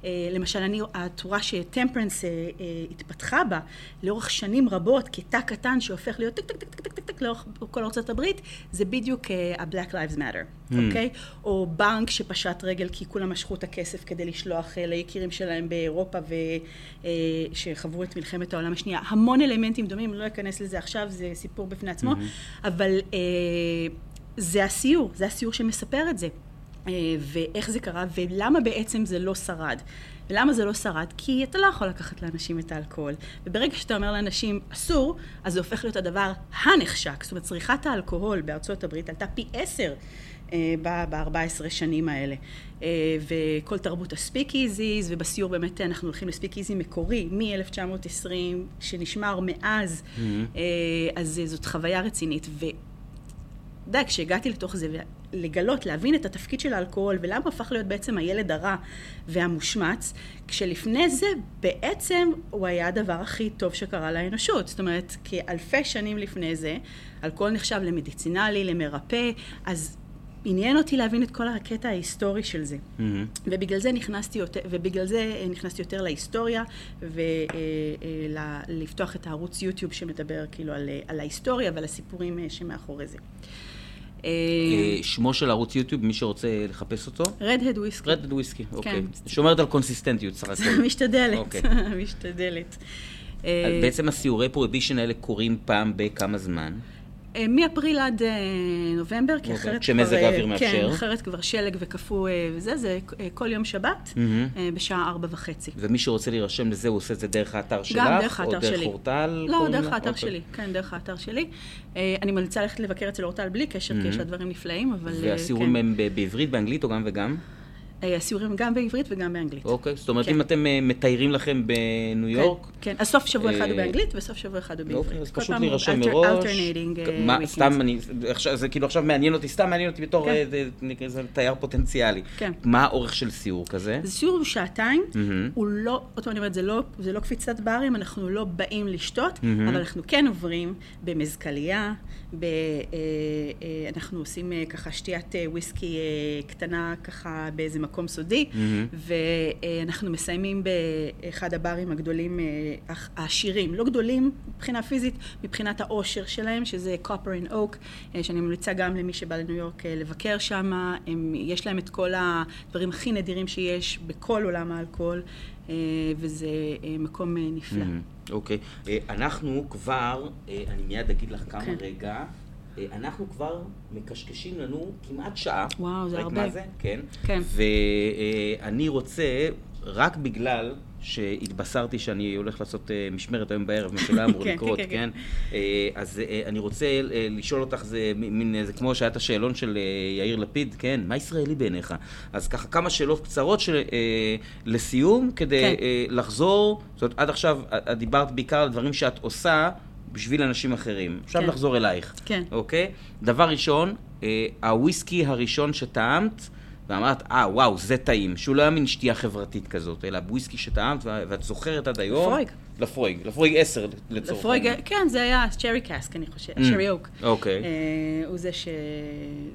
ולמשל אני הצורה ש temperance אה, אה, התפתחה בה לאורך שנים רבות כתא קטן שהופך להיות טק טק טק טק טק טק לאורך כל ארצות הברית זה בדיוק אה, ה-Black Lives Matter, אוקיי? Hmm. Okay? או בנק שפשט רגל כי כולם משכו את הכסף כדי לשלוח ליקירים שלהם באירופה ושחוו את מלחמת העולם השנייה. המון אלמנטים דומים, לא אכנס לזה עכשיו, זה סיפור בפני עצמו, mm-hmm. אבל זה הסיור, זה הסיור שמספר את זה. אה, ואיך זה קרה, ולמה בעצם זה לא שרד. ולמה זה לא שרד? כי אתה לא יכול לקחת לאנשים את האלכוהול. וברגע שאתה אומר לאנשים אסור, אז זה הופך להיות הדבר הנחשק. זאת אומרת, צריכת האלכוהול בארצות הברית עלתה פי עשר אה, ב-14 שנים האלה. אה, וכל תרבות הספיק איזיז, ובסיור באמת אנחנו הולכים לספיק איזי מקורי מ-1920, שנשמר מאז, mm-hmm. אז זאת חוויה רצינית. ו... יודע, כשהגעתי לתוך זה, לגלות, להבין את התפקיד של האלכוהול ולמה הפך להיות בעצם הילד הרע והמושמץ, כשלפני זה בעצם הוא היה הדבר הכי טוב שקרה לאנושות. זאת אומרת, כאלפי שנים לפני זה, אלכוהול נחשב למדיצינלי, למרפא, אז עניין אותי להבין את כל הקטע ההיסטורי של זה. Mm-hmm. ובגלל זה נכנסתי יותר, ובגלל זה נכנסתי יותר להיסטוריה, ולפתוח אה, אה, את הערוץ יוטיוב שמדבר כאילו על, על ההיסטוריה ועל הסיפורים אה, שמאחורי זה. אה, שמו של ערוץ יוטיוב, מי שרוצה לחפש אותו? רדהד וויסקי. רדהד וויסקי, אוקיי. שומרת על קונסיסטנטיות סך הכול. משתדלת, אוקיי. משתדלת. בעצם הסיורי פרויבישן האלה קורים פעם בכמה זמן? אה, מאפריל עד אה, נובמבר, כי אחרת כבר... כשמזג האוויר מאפשר. כן, אחרת כבר שלג וקפוא וזה, זה כל יום שבת, בשעה ארבע וחצי. ומי שרוצה להירשם לזה, הוא עושה את זה דרך האתר שלך? גם דרך האתר שלי. או דרך אורטל? לא, דרך האתר אוקיי. שלי, כן, דרך האתר שלי. אני ממליצה ללכת לבקר אצל אורטל בלי קשר, כי יש לה דברים נפלאים, אבל... והסיורים כן. הם בעברית, באנגלית או גם וגם? אה, הסיורים גם בעברית וגם באנגלית. אוקיי, זאת אומרת, כן. אם אתם אה, מתיירים לכם בניו כן, יורק... כן. אז סוף שבוע אחד הוא אה, באנגלית וסוף שבוע אחד הוא בעברית. אוקיי, אז פשוט להירשם מראש. מה, סתם, אני, זה כאילו עכשיו מעניין אותי, סתם מעניין אותי בתור כן. תייר פוטנציאלי. כן. מה האורך של סיור כזה? זה סיור הוא שעתיים, הוא לא, עוד פעם אני אומרת, לא, זה לא קפיצת ברים, אנחנו לא באים לשתות, אבל אנחנו כן עוברים במזכליה, אנחנו עושים ככה שתיית וויסקי קטנה ככה באיזה מקום. מקום סודי, mm-hmm. ואנחנו מסיימים באחד הברים הגדולים, אה, העשירים, לא גדולים מבחינה פיזית, מבחינת העושר שלהם, שזה copper and oak, אה, שאני ממליצה גם למי שבא לניו יורק אה, לבקר שם, יש להם את כל הדברים הכי נדירים שיש בכל עולם האלכוהול, וזה מקום נפלא. אוקיי. Mm-hmm. Okay. אנחנו כבר, אני מיד אגיד לך כמה okay. כן. רגע. אה, אנחנו כבר מקשקשים לנו כמעט שעה. וואו, זה הרבה. מה זה? כן. כן. ואני רוצה, רק בגלל שהתבשרתי שאני הולך לעשות אה, משמרת היום בערב, מה שלא אמור כן, לקרות, כן, כן? אה, אז אני רוצה לשאול אותך, זה מין, זה כמו שהיה את השאלון של יאיר לפיד, כן? מה ישראלי בעיניך? אז ככה כמה שאלות קצרות של, לסיום, כדי כן. לחזור, זאת אומרת, עד עכשיו את דיברת בעיקר על דברים שאת עושה. בשביל אנשים אחרים. עכשיו כן. נחזור אלייך. כן. אוקיי? דבר ראשון, אה, הוויסקי הראשון שטעמת, ואמרת, אה, וואו, זה טעים. שהוא לא היה מין שתייה חברתית כזאת, אלא וויסקי שטעמת, ואת זוכרת עד היום. לפרויג. לפרויג. לפרויג 10 לצורך לפרויג, העניין. כן, זה היה צ'רי קאסק, אני חושבת, Mm. שרי אוק. אוקיי. אה, הוא זה ש...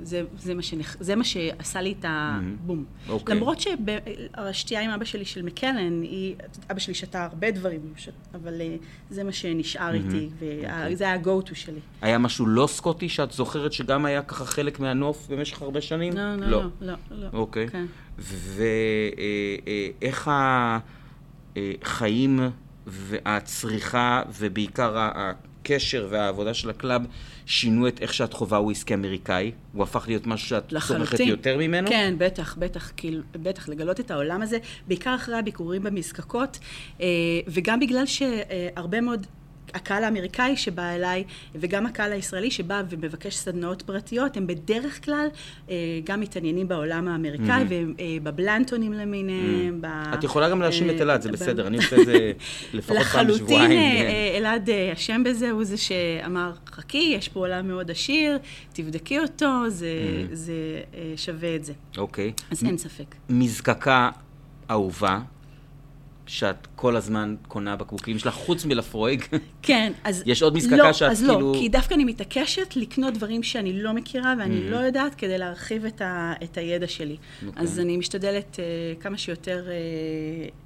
זה, זה, מה שנכ... זה מה שעשה לי את הבום. אוקיי. למרות שהשתייה עם אבא שלי של מקלן, היא... אבא שלי שתה הרבה דברים, ש- אבל אה, זה מה שנשאר איתי, אוקיי. וזה היה ה-go-to שלי. היה משהו לא סקוטי שאת זוכרת שגם היה ככה חלק מהנוף במשך הרבה שנים? לא, לא, לא, לא. לא. אוקיי. כן. ואיך החיים והצריכה, ובעיקר הקשר והעבודה של ה club, שינו את איך שאת חווה וויסקי אמריקאי? הוא הפך להיות משהו שאת צורכת לחלוטין. יותר ממנו? כן, בטח, בטח, כאילו, בטח, לגלות את העולם הזה, בעיקר אחרי הביקורים במזקקות, אה, וגם בגלל שהרבה מאוד... הקהל האמריקאי שבא אליי, וגם הקהל הישראלי שבא ומבקש סדנאות פרטיות, הם בדרך כלל אה, גם מתעניינים בעולם האמריקאי, ובבלנטונים למיניהם. ב- Mm-hmm. את יכולה גם להאשים את אה, אלעד, זה ב- בסדר, אני עושה את זה לפחות פעם לחלוטין בשבועיים. אה, כן. אה, אלעד אה, אשם בזה, הוא זה שאמר, חכי, יש פה עולם מאוד עשיר, תבדקי אותו, זה, Mm-hmm. זה אה, שווה את זה. אוקיי. אז אין ספק. מזקקה אהובה, שאת כל הזמן קונה בקבוקים שלך, חוץ מלפרויג. כן, אז... יש עוד מזקקה לא, שאת אז כאילו- לא, כי דווקא אני מתעקשת לקנות דברים שאני לא מכירה ואני Mm-hmm. לא יודעת כדי להרחיב את, ה, את הידע שלי. אוקיי. אז אני משתדלת uh, כמה שיותר uh,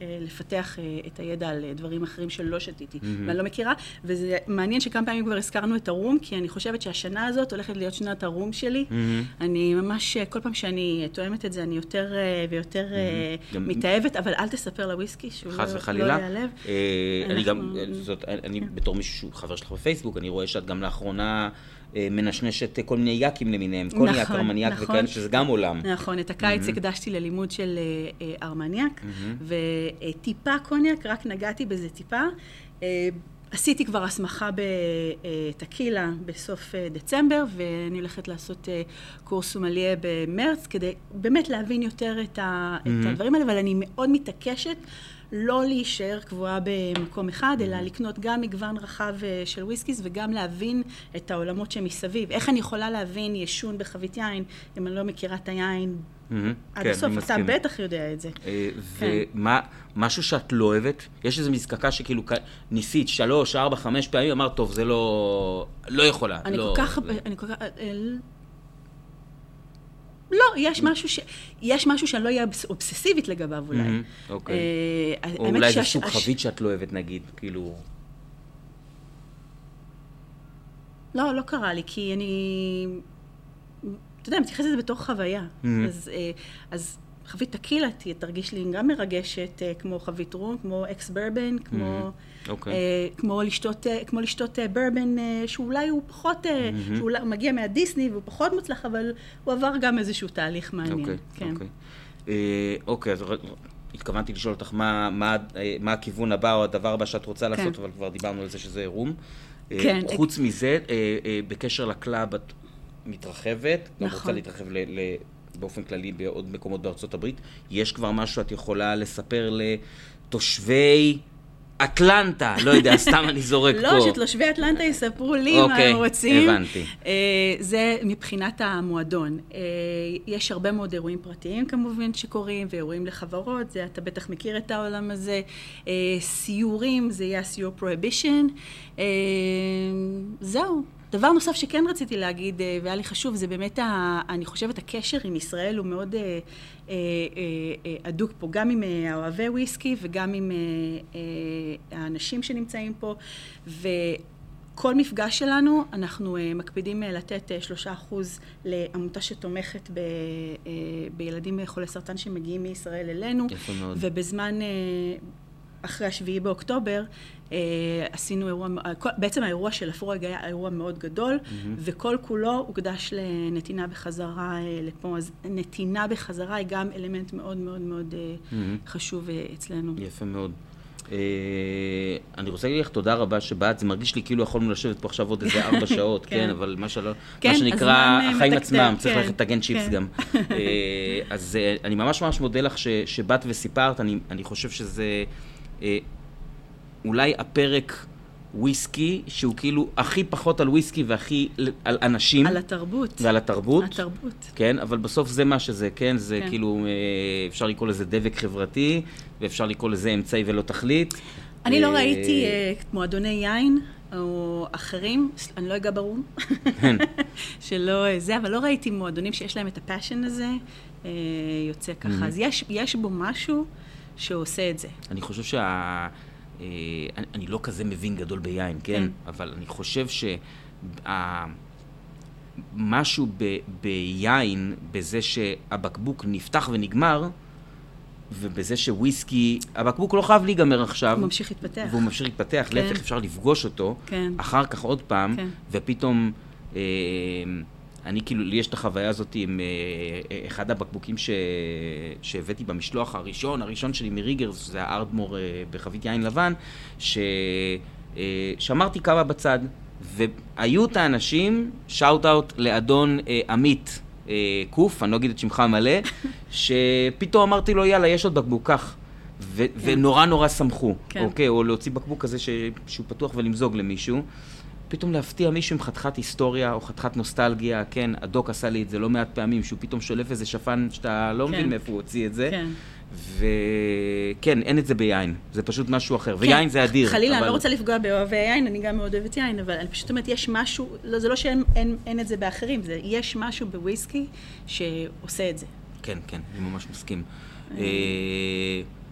uh, לפתח uh, את הידע על uh, דברים אחרים שלא שתיתי Mm-hmm. ואני לא מכירה, וזה מעניין שכמה פעמים כבר הזכרנו את הרום, כי אני חושבת שהשנה הזאת הולכת להיות שנת הרום שלי. Mm-hmm. אני ממש, uh, כל פעם שאני תואמת את זה, אני יותר uh, ויותר uh, גם- מתאהבת, אבל אל תספר לוויסקי שהוא חס לא, וחלילה. לא ייעלב. אה, אני גם, אנחנו- זאת, אני בתור מישהו שהוא חבר שלך בפייסבוק, אני רואה שאת גם לאחרונה אה, מנשנשת אה, כל מיני יאקים למיניהם, קוניאק, נכון, ארמניאק נכון. וכאלה, שזה גם עולם. נכון, את הקיץ הקדשתי ללימוד של אה, אה, ארמניאק, וטיפה קוניאק, רק נגעתי בזה טיפה. אה, עשיתי כבר הסמכה בטקילה בסוף אה, דצמבר, ואני הולכת לעשות אה, קורס סומליה במרץ, כדי באמת להבין יותר את, ה, את הדברים האלה, אבל אני מאוד מתעקשת. לא להישאר קבועה במקום אחד, אלא לקנות גם מגוון רחב אה, של whiskies וגם להבין את העולמות שמסביב. איך אני יכולה להבין ישון בחבית יין אם אני לא מכירה את היין מהמם, עד כן, הסוף? אתה. בטח יודע את זה. אה, כן. ומה, משהו שאת לא אוהבת? יש איזו מזקקה שכאילו ניסית שלוש, ארבע, חמש פעמים, אמרת, טוב, זה לא... לא יכולה. אני לא, כל כך... זה- אני כל כך... לא, יש משהו ש... יש משהו שאני לא אהיה אובס- אובססיבית לגביו אולי. אוקיי. אה, או אולי זה סוג חבית שאת לא אוהבת, נגיד, כאילו... לא, לא קרה לי, כי אני... אתה יודע, אני מתייחסת לזה בתור חוויה. אז, אה, אז חבית טקילה תרגיש לי גם מרגשת, אה, כמו חבית רום, כמו ex bourbon, כמו... אוקיי. אה, כמו לשתות, אה, כמו לשתות אה, בורבון שאולי הוא פחות, אה, שאולי הוא מגיע מהדיסני והוא פחות מוצלח, אבל הוא עבר גם איזשהו תהליך מעניין. אוקיי, כן. אוקיי. אה, אוקיי, אז התכוונתי לשאול אותך מה, מה, מה הכיוון הבא או הדבר הבא שאת רוצה לעשות, כן. אבל כבר דיברנו על זה שזה רום. אה, כן. חוץ מזה, אה, אה, בקשר ל club את מתרחבת, גם נכון. רוצה להתרחב ל, ל, באופן כללי בעוד מקומות בארצות הברית. יש כבר משהו שאת יכולה לספר לתושבי אטלנטה, לא יודע, סתם אני זורק פה. לא, שתושבי אטלנטה יספרו לי מה אוקיי, הם רוצים. הבנתי. אה, זה מבחינת המועדון. אה, יש הרבה מאוד אירועים פרטיים כמובן שקורים, ואירועים לחברות, זה אתה בטח מכיר את העולם הזה. אה, סיורים, זה יהיה הסיור פרויבישן. זהו. דבר נוסף שכן רציתי להגיד, אה, והיה לי חשוב, זה באמת, ה, אני חושבת, הקשר עם ישראל הוא מאוד אה, אה, הדוק פה, גם עם אוהבי וויסקי וגם עם האנשים שנמצאים פה. וכל מפגש שלנו, אנחנו מקפידים לתת שלושה אחוז לעמותה שתומכת ב, בילדים חולי סרטן שמגיעים מישראל אלינו. יפה מאוד. ובזמן, אחרי השביעי באוקטובר, אה, עשינו אירוע, כל- בעצם האירוע של הפרויג היה אירוע מאוד גדול, וכל כולו הוקדש לנתינה בחזרה אה, לפה. אז נתינה בחזרה היא גם אלמנט מאוד מאוד מאוד אה, חשוב אה, אצלנו. יפה מאוד. אה, אני רוצה להגיד לך תודה רבה שבאת, זה מרגיש לי כאילו יכולנו לשבת פה עכשיו עוד איזה ארבע שעות, כן. כן, אבל מה שלא, כן, מה שנקרא, אה, החיים מתקתק, עצמם, צריך כן, ללכת לטגן צ'יפס כן. גם. אה, אז אה, אני ממש ממש מודה לך ש- שבאת וסיפרת, אני אני חושב שזה אה, אולי הפרק וויסקי שהוא כאילו הכי פחות על וויסקי והכי על אנשים. על התרבות. ועל התרבות. התרבות. כן, אבל בסוף זה מה שזה, כן? זה כן. כאילו, אה, אפשר לקרוא לזה דבק חברתי, ואפשר לקרוא לזה אמצעי ולא תכלית. אני לא אה, ראיתי אה, מועדוני יין או אחרים, אני לא אגע ברום, כן. שלא אה, זה, אבל לא ראיתי מועדונים שיש להם את הפאשן הזה אה, יוצא ככה. אז יש, יש בו משהו שעושה את זה. אני חושב שה... אה, אני, אני לא כזה מבין גדול ביין, כן? כן. אבל אני חושב שמשהו ב, ביין, בזה שהבקבוק נפתח ונגמר, ובזה שוויסקי, הבקבוק לא חייב להיגמר עכשיו. הוא ממשיך להתפתח. והוא ממשיך להתפתח, כן. להפך אפשר לפגוש אותו, כן. אחר כך עוד פעם, כן. ופתאום, אה, אני כאילו, לי יש את החוויה הזאת עם אה, אה, אחד הבקבוקים ש... שהבאתי במשלוח הראשון, הראשון שלי מריגרס, שזה הארדמור אה, בחבית יין לבן, ש... אה, כמה בצד, והיו את האנשים, שאוט אאוט לאדון אה, עמית אה, קוף, אני לא אגיד את שמך המלא, שפתאום אמרתי לו, יאללה, יש עוד בקבוק, קח. ו- ונורא נורא שמחו, כן. אוקיי? או להוציא בקבוק כזה ש- שהוא פתוח ולמזוג למישהו. פתאום להפתיע מישהו עם חתיכת היסטוריה או חתיכת נוסטלגיה, כן, הדוק עשה לי את זה לא מעט פעמים, שהוא פתאום שולף איזה שפן שאתה לא כן. מבין מאיפה הוא הוציא את זה. כן. וכן, אין את זה ביין, זה פשוט משהו אחר. ויין זה אדיר. חלילה, אני אבל- לא רוצה לפגוע באוהבי יין, אני גם מאוד אוהבת יין, אבל אני פשוט אומרת, יש משהו, לא, זה לא שאין אין, אין את זה באחרים, זה, יש משהו בוויסקי שעושה את זה. כן, כן, אני ממש מסכים. אה,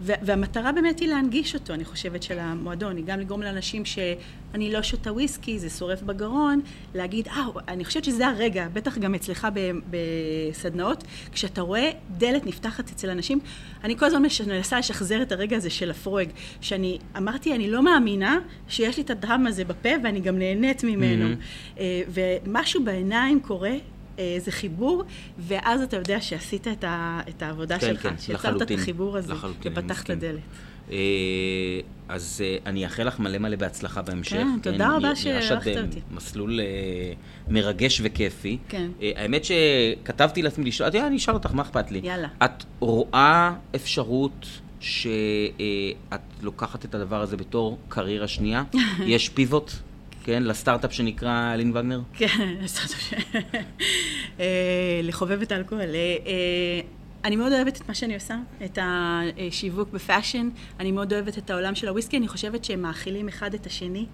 והמטרה באמת היא להנגיש אותו, אני חושבת, של המועדון. היא גם לגרום לאנשים שאני לא שותה וויסקי, זה שורף בגרון, להגיד, אה, אני חושבת שזה הרגע, בטח גם אצלך בסדנאות, כשאתה רואה דלת נפתחת אצל אנשים, אני כל הזמן מנסה לשחזר את הרגע הזה של הפרויג, שאני אמרתי, אני לא מאמינה שיש לי את הדם הזה בפה ואני גם נהנית ממנו. מהמם. אה, ומשהו בעיניים קורה. אה, זה חיבור, ואז אתה יודע שעשית את, ה, את העבודה כן, שלך, כן, שיצרת את. החיבור הזה, לחלוטין, ופתחת מסכים. דלת. אה, אז אה, אני אאחל לך מלא מלא בהצלחה בהמשך. כן, תודה רבה נראה שאירחת שאת אותי. במסלול אה, מרגש וכיפי. כן. אה, האמת שכתבתי לעצמי לשאול, את יודעת, אני אשאל אותך, מה אכפת לי? יאללה. את רואה אפשרות שאת לוקחת את הדבר הזה בתור קריירה שנייה? יש פיבוט, כן, לסטארט-אפ שנקרא לין וגנר? כן, אה, לחובב את האלכוהול. אה, אה, אני מאוד אוהבת את מה שאני עושה, את השיווק בפאשן, אני מאוד אוהבת את העולם של הוויסקי, אני חושבת שהם מאכילים אחד את השני.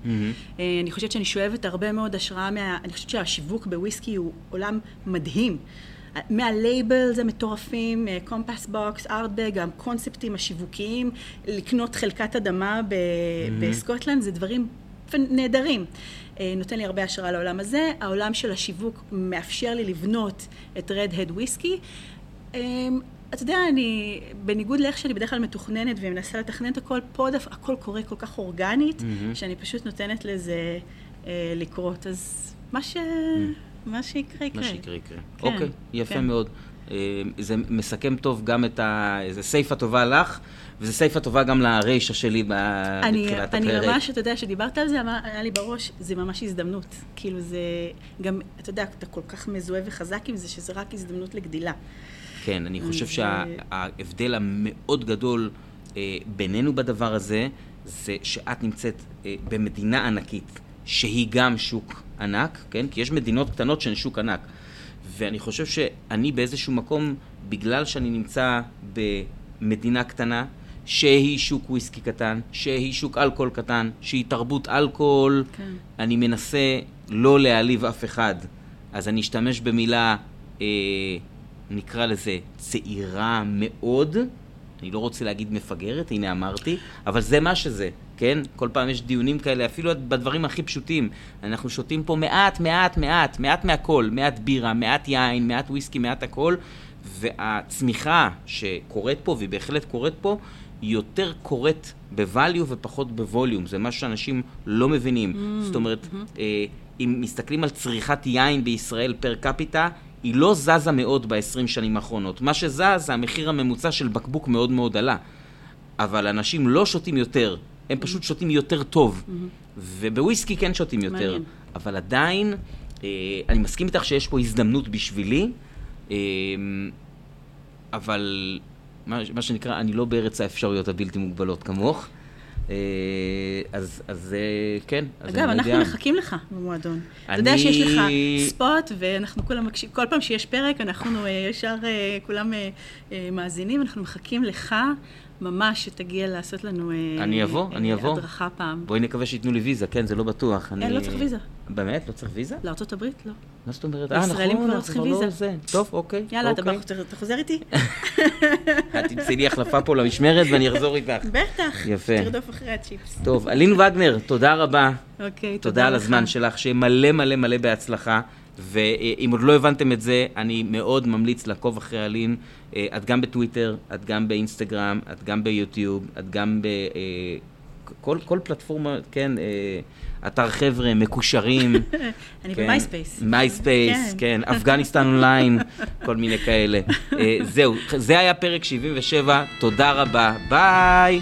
אה, אני חושבת שאני שואבת הרבה מאוד השראה מה... אני חושבת שהשיווק בוויסקי הוא עולם מדהים. מה labels המטורפים, Compass Box, Ardbeg, הקונספטים השיווקיים, לקנות חלקת אדמה ב- בסקוטלנד, זה דברים פ- נהדרים. אה, נותן לי הרבה השראה לעולם הזה. העולם של השיווק מאפשר לי לבנות את Redhead Whisky. אמ, אתה יודע, אני, בניגוד לאיך שאני בדרך כלל מתוכננת ומנסה לתכנן את הכל, פה דווקא הכל קורה כל כך אורגנית, מהמם. שאני פשוט נותנת לזה אה, לקרות. אז מה, ש... מה שיקרה, יקרה. מה שיקרה יקרה. כן, אוקיי, יפה כן. מאוד. אה, זה מסכם טוב גם את ה... זה סייפה טובה לך, וזה סייפה טובה גם לרישה שלי אני, בתחילת אני הפרק. ממש, אתה יודע, שדיברת על זה, היה לי בראש, זה ממש הזדמנות. כאילו זה, גם, אתה יודע, אתה כל כך מזוהה וחזק עם זה, שזה רק הזדמנות לגדילה. כן, אני חושב אז, שההבדל המאוד גדול אה, בינינו בדבר הזה, זה שאת נמצאת אה, במדינה ענקית, שהיא גם שוק ענק, כן? כי יש מדינות קטנות שהן שוק ענק. ואני חושב שאני באיזשהו מקום, בגלל שאני נמצא במדינה קטנה, שהיא שוק וויסקי קטן, שהיא שוק אלכוהול קטן, שהיא תרבות אלכוהול, כן. אני מנסה לא להעליב אף אחד. אז אני אשתמש במילה, אה, נקרא לזה, צעירה מאוד. אני לא רוצה להגיד מפגרת, הנה אמרתי, אבל זה מה שזה, כן? כל פעם יש דיונים כאלה, אפילו בדברים הכי פשוטים. אנחנו שותים פה מעט, מעט, מעט, מעט מהכל, מעט בירה, מעט יין, מעט וויסקי, מעט הכל, והצמיחה שקורית פה, והיא בהחלט קורית פה, יותר קורית בvalue ופחות בווליום. זה משהו שאנשים לא מבינים. Mm, זאת אומרת, אה, אם מסתכלים על צריכת יין בישראל פר קפיטה, היא לא זזה מאוד ב-20 שנים האחרונות. מה שזז זה המחיר הממוצע של בקבוק מאוד מאוד עלה. אבל אנשים לא שותים יותר, הם פשוט שותים יותר טוב. ובוויסקי כן שותים יותר. מעניין. אבל עדיין, אה, אני מסכים איתך שיש פה הזדמנות בשבילי, אה, אבל מה, מה שנקרא, אני לא בארץ האפשרויות הבלתי מוגבלות כמוך. אה, אז, אז אה, כן, אז אגב, אני אנחנו יודע. מחכים לך במועדון. אתה אני- יודע שיש לך ספוט, ואנחנו כולם מקשיבים, כל פעם שיש פרק, אנחנו אה, ישר כולם מאזינים, אנחנו מחכים לך ממש שתגיע לעשות לנו אה, אני אבוא, אה, אני אבוא. הדרכה פעם. בואי נקווה שייתנו לי ויזה, כן, זה לא בטוח. אין, אני- לא צריך ויזה. באמת? לא צריך ויזה? לארצות הברית? לא. מה זאת אומרת? אה, נכון, כבר לא אנחנו צריכים לא ויזה. זה. טוב, אוקיי. יאללה, אתה אוקיי. בא- אתה חוזר איתי? את תמצאי לי החלפה פה למשמרת ואני אחזור איתך. בטח. יפה. תרדוף אחרי הצ'יפס. טוב, אלין ווגנר, תודה רבה. אוקיי, תודה על לך. הזמן שלך, שיהיה מלא מלא מלא בהצלחה. ואם עוד לא הבנתם את זה, אני מאוד ממליץ לעקוב אחרי אלין. אה, את גם בטוויטר, את גם באינסטגרם, את גם ביוטיוב, את גם ב... אה, כל, כל פלטפורמה, כן, אה, אתר חבר'ה, מקושרים. אני כן, במייספייס. מייספייס, כן, אפגניסטן אונליין, כל מיני כאלה. זהו, זה היה פרק 77, תודה רבה, ביי.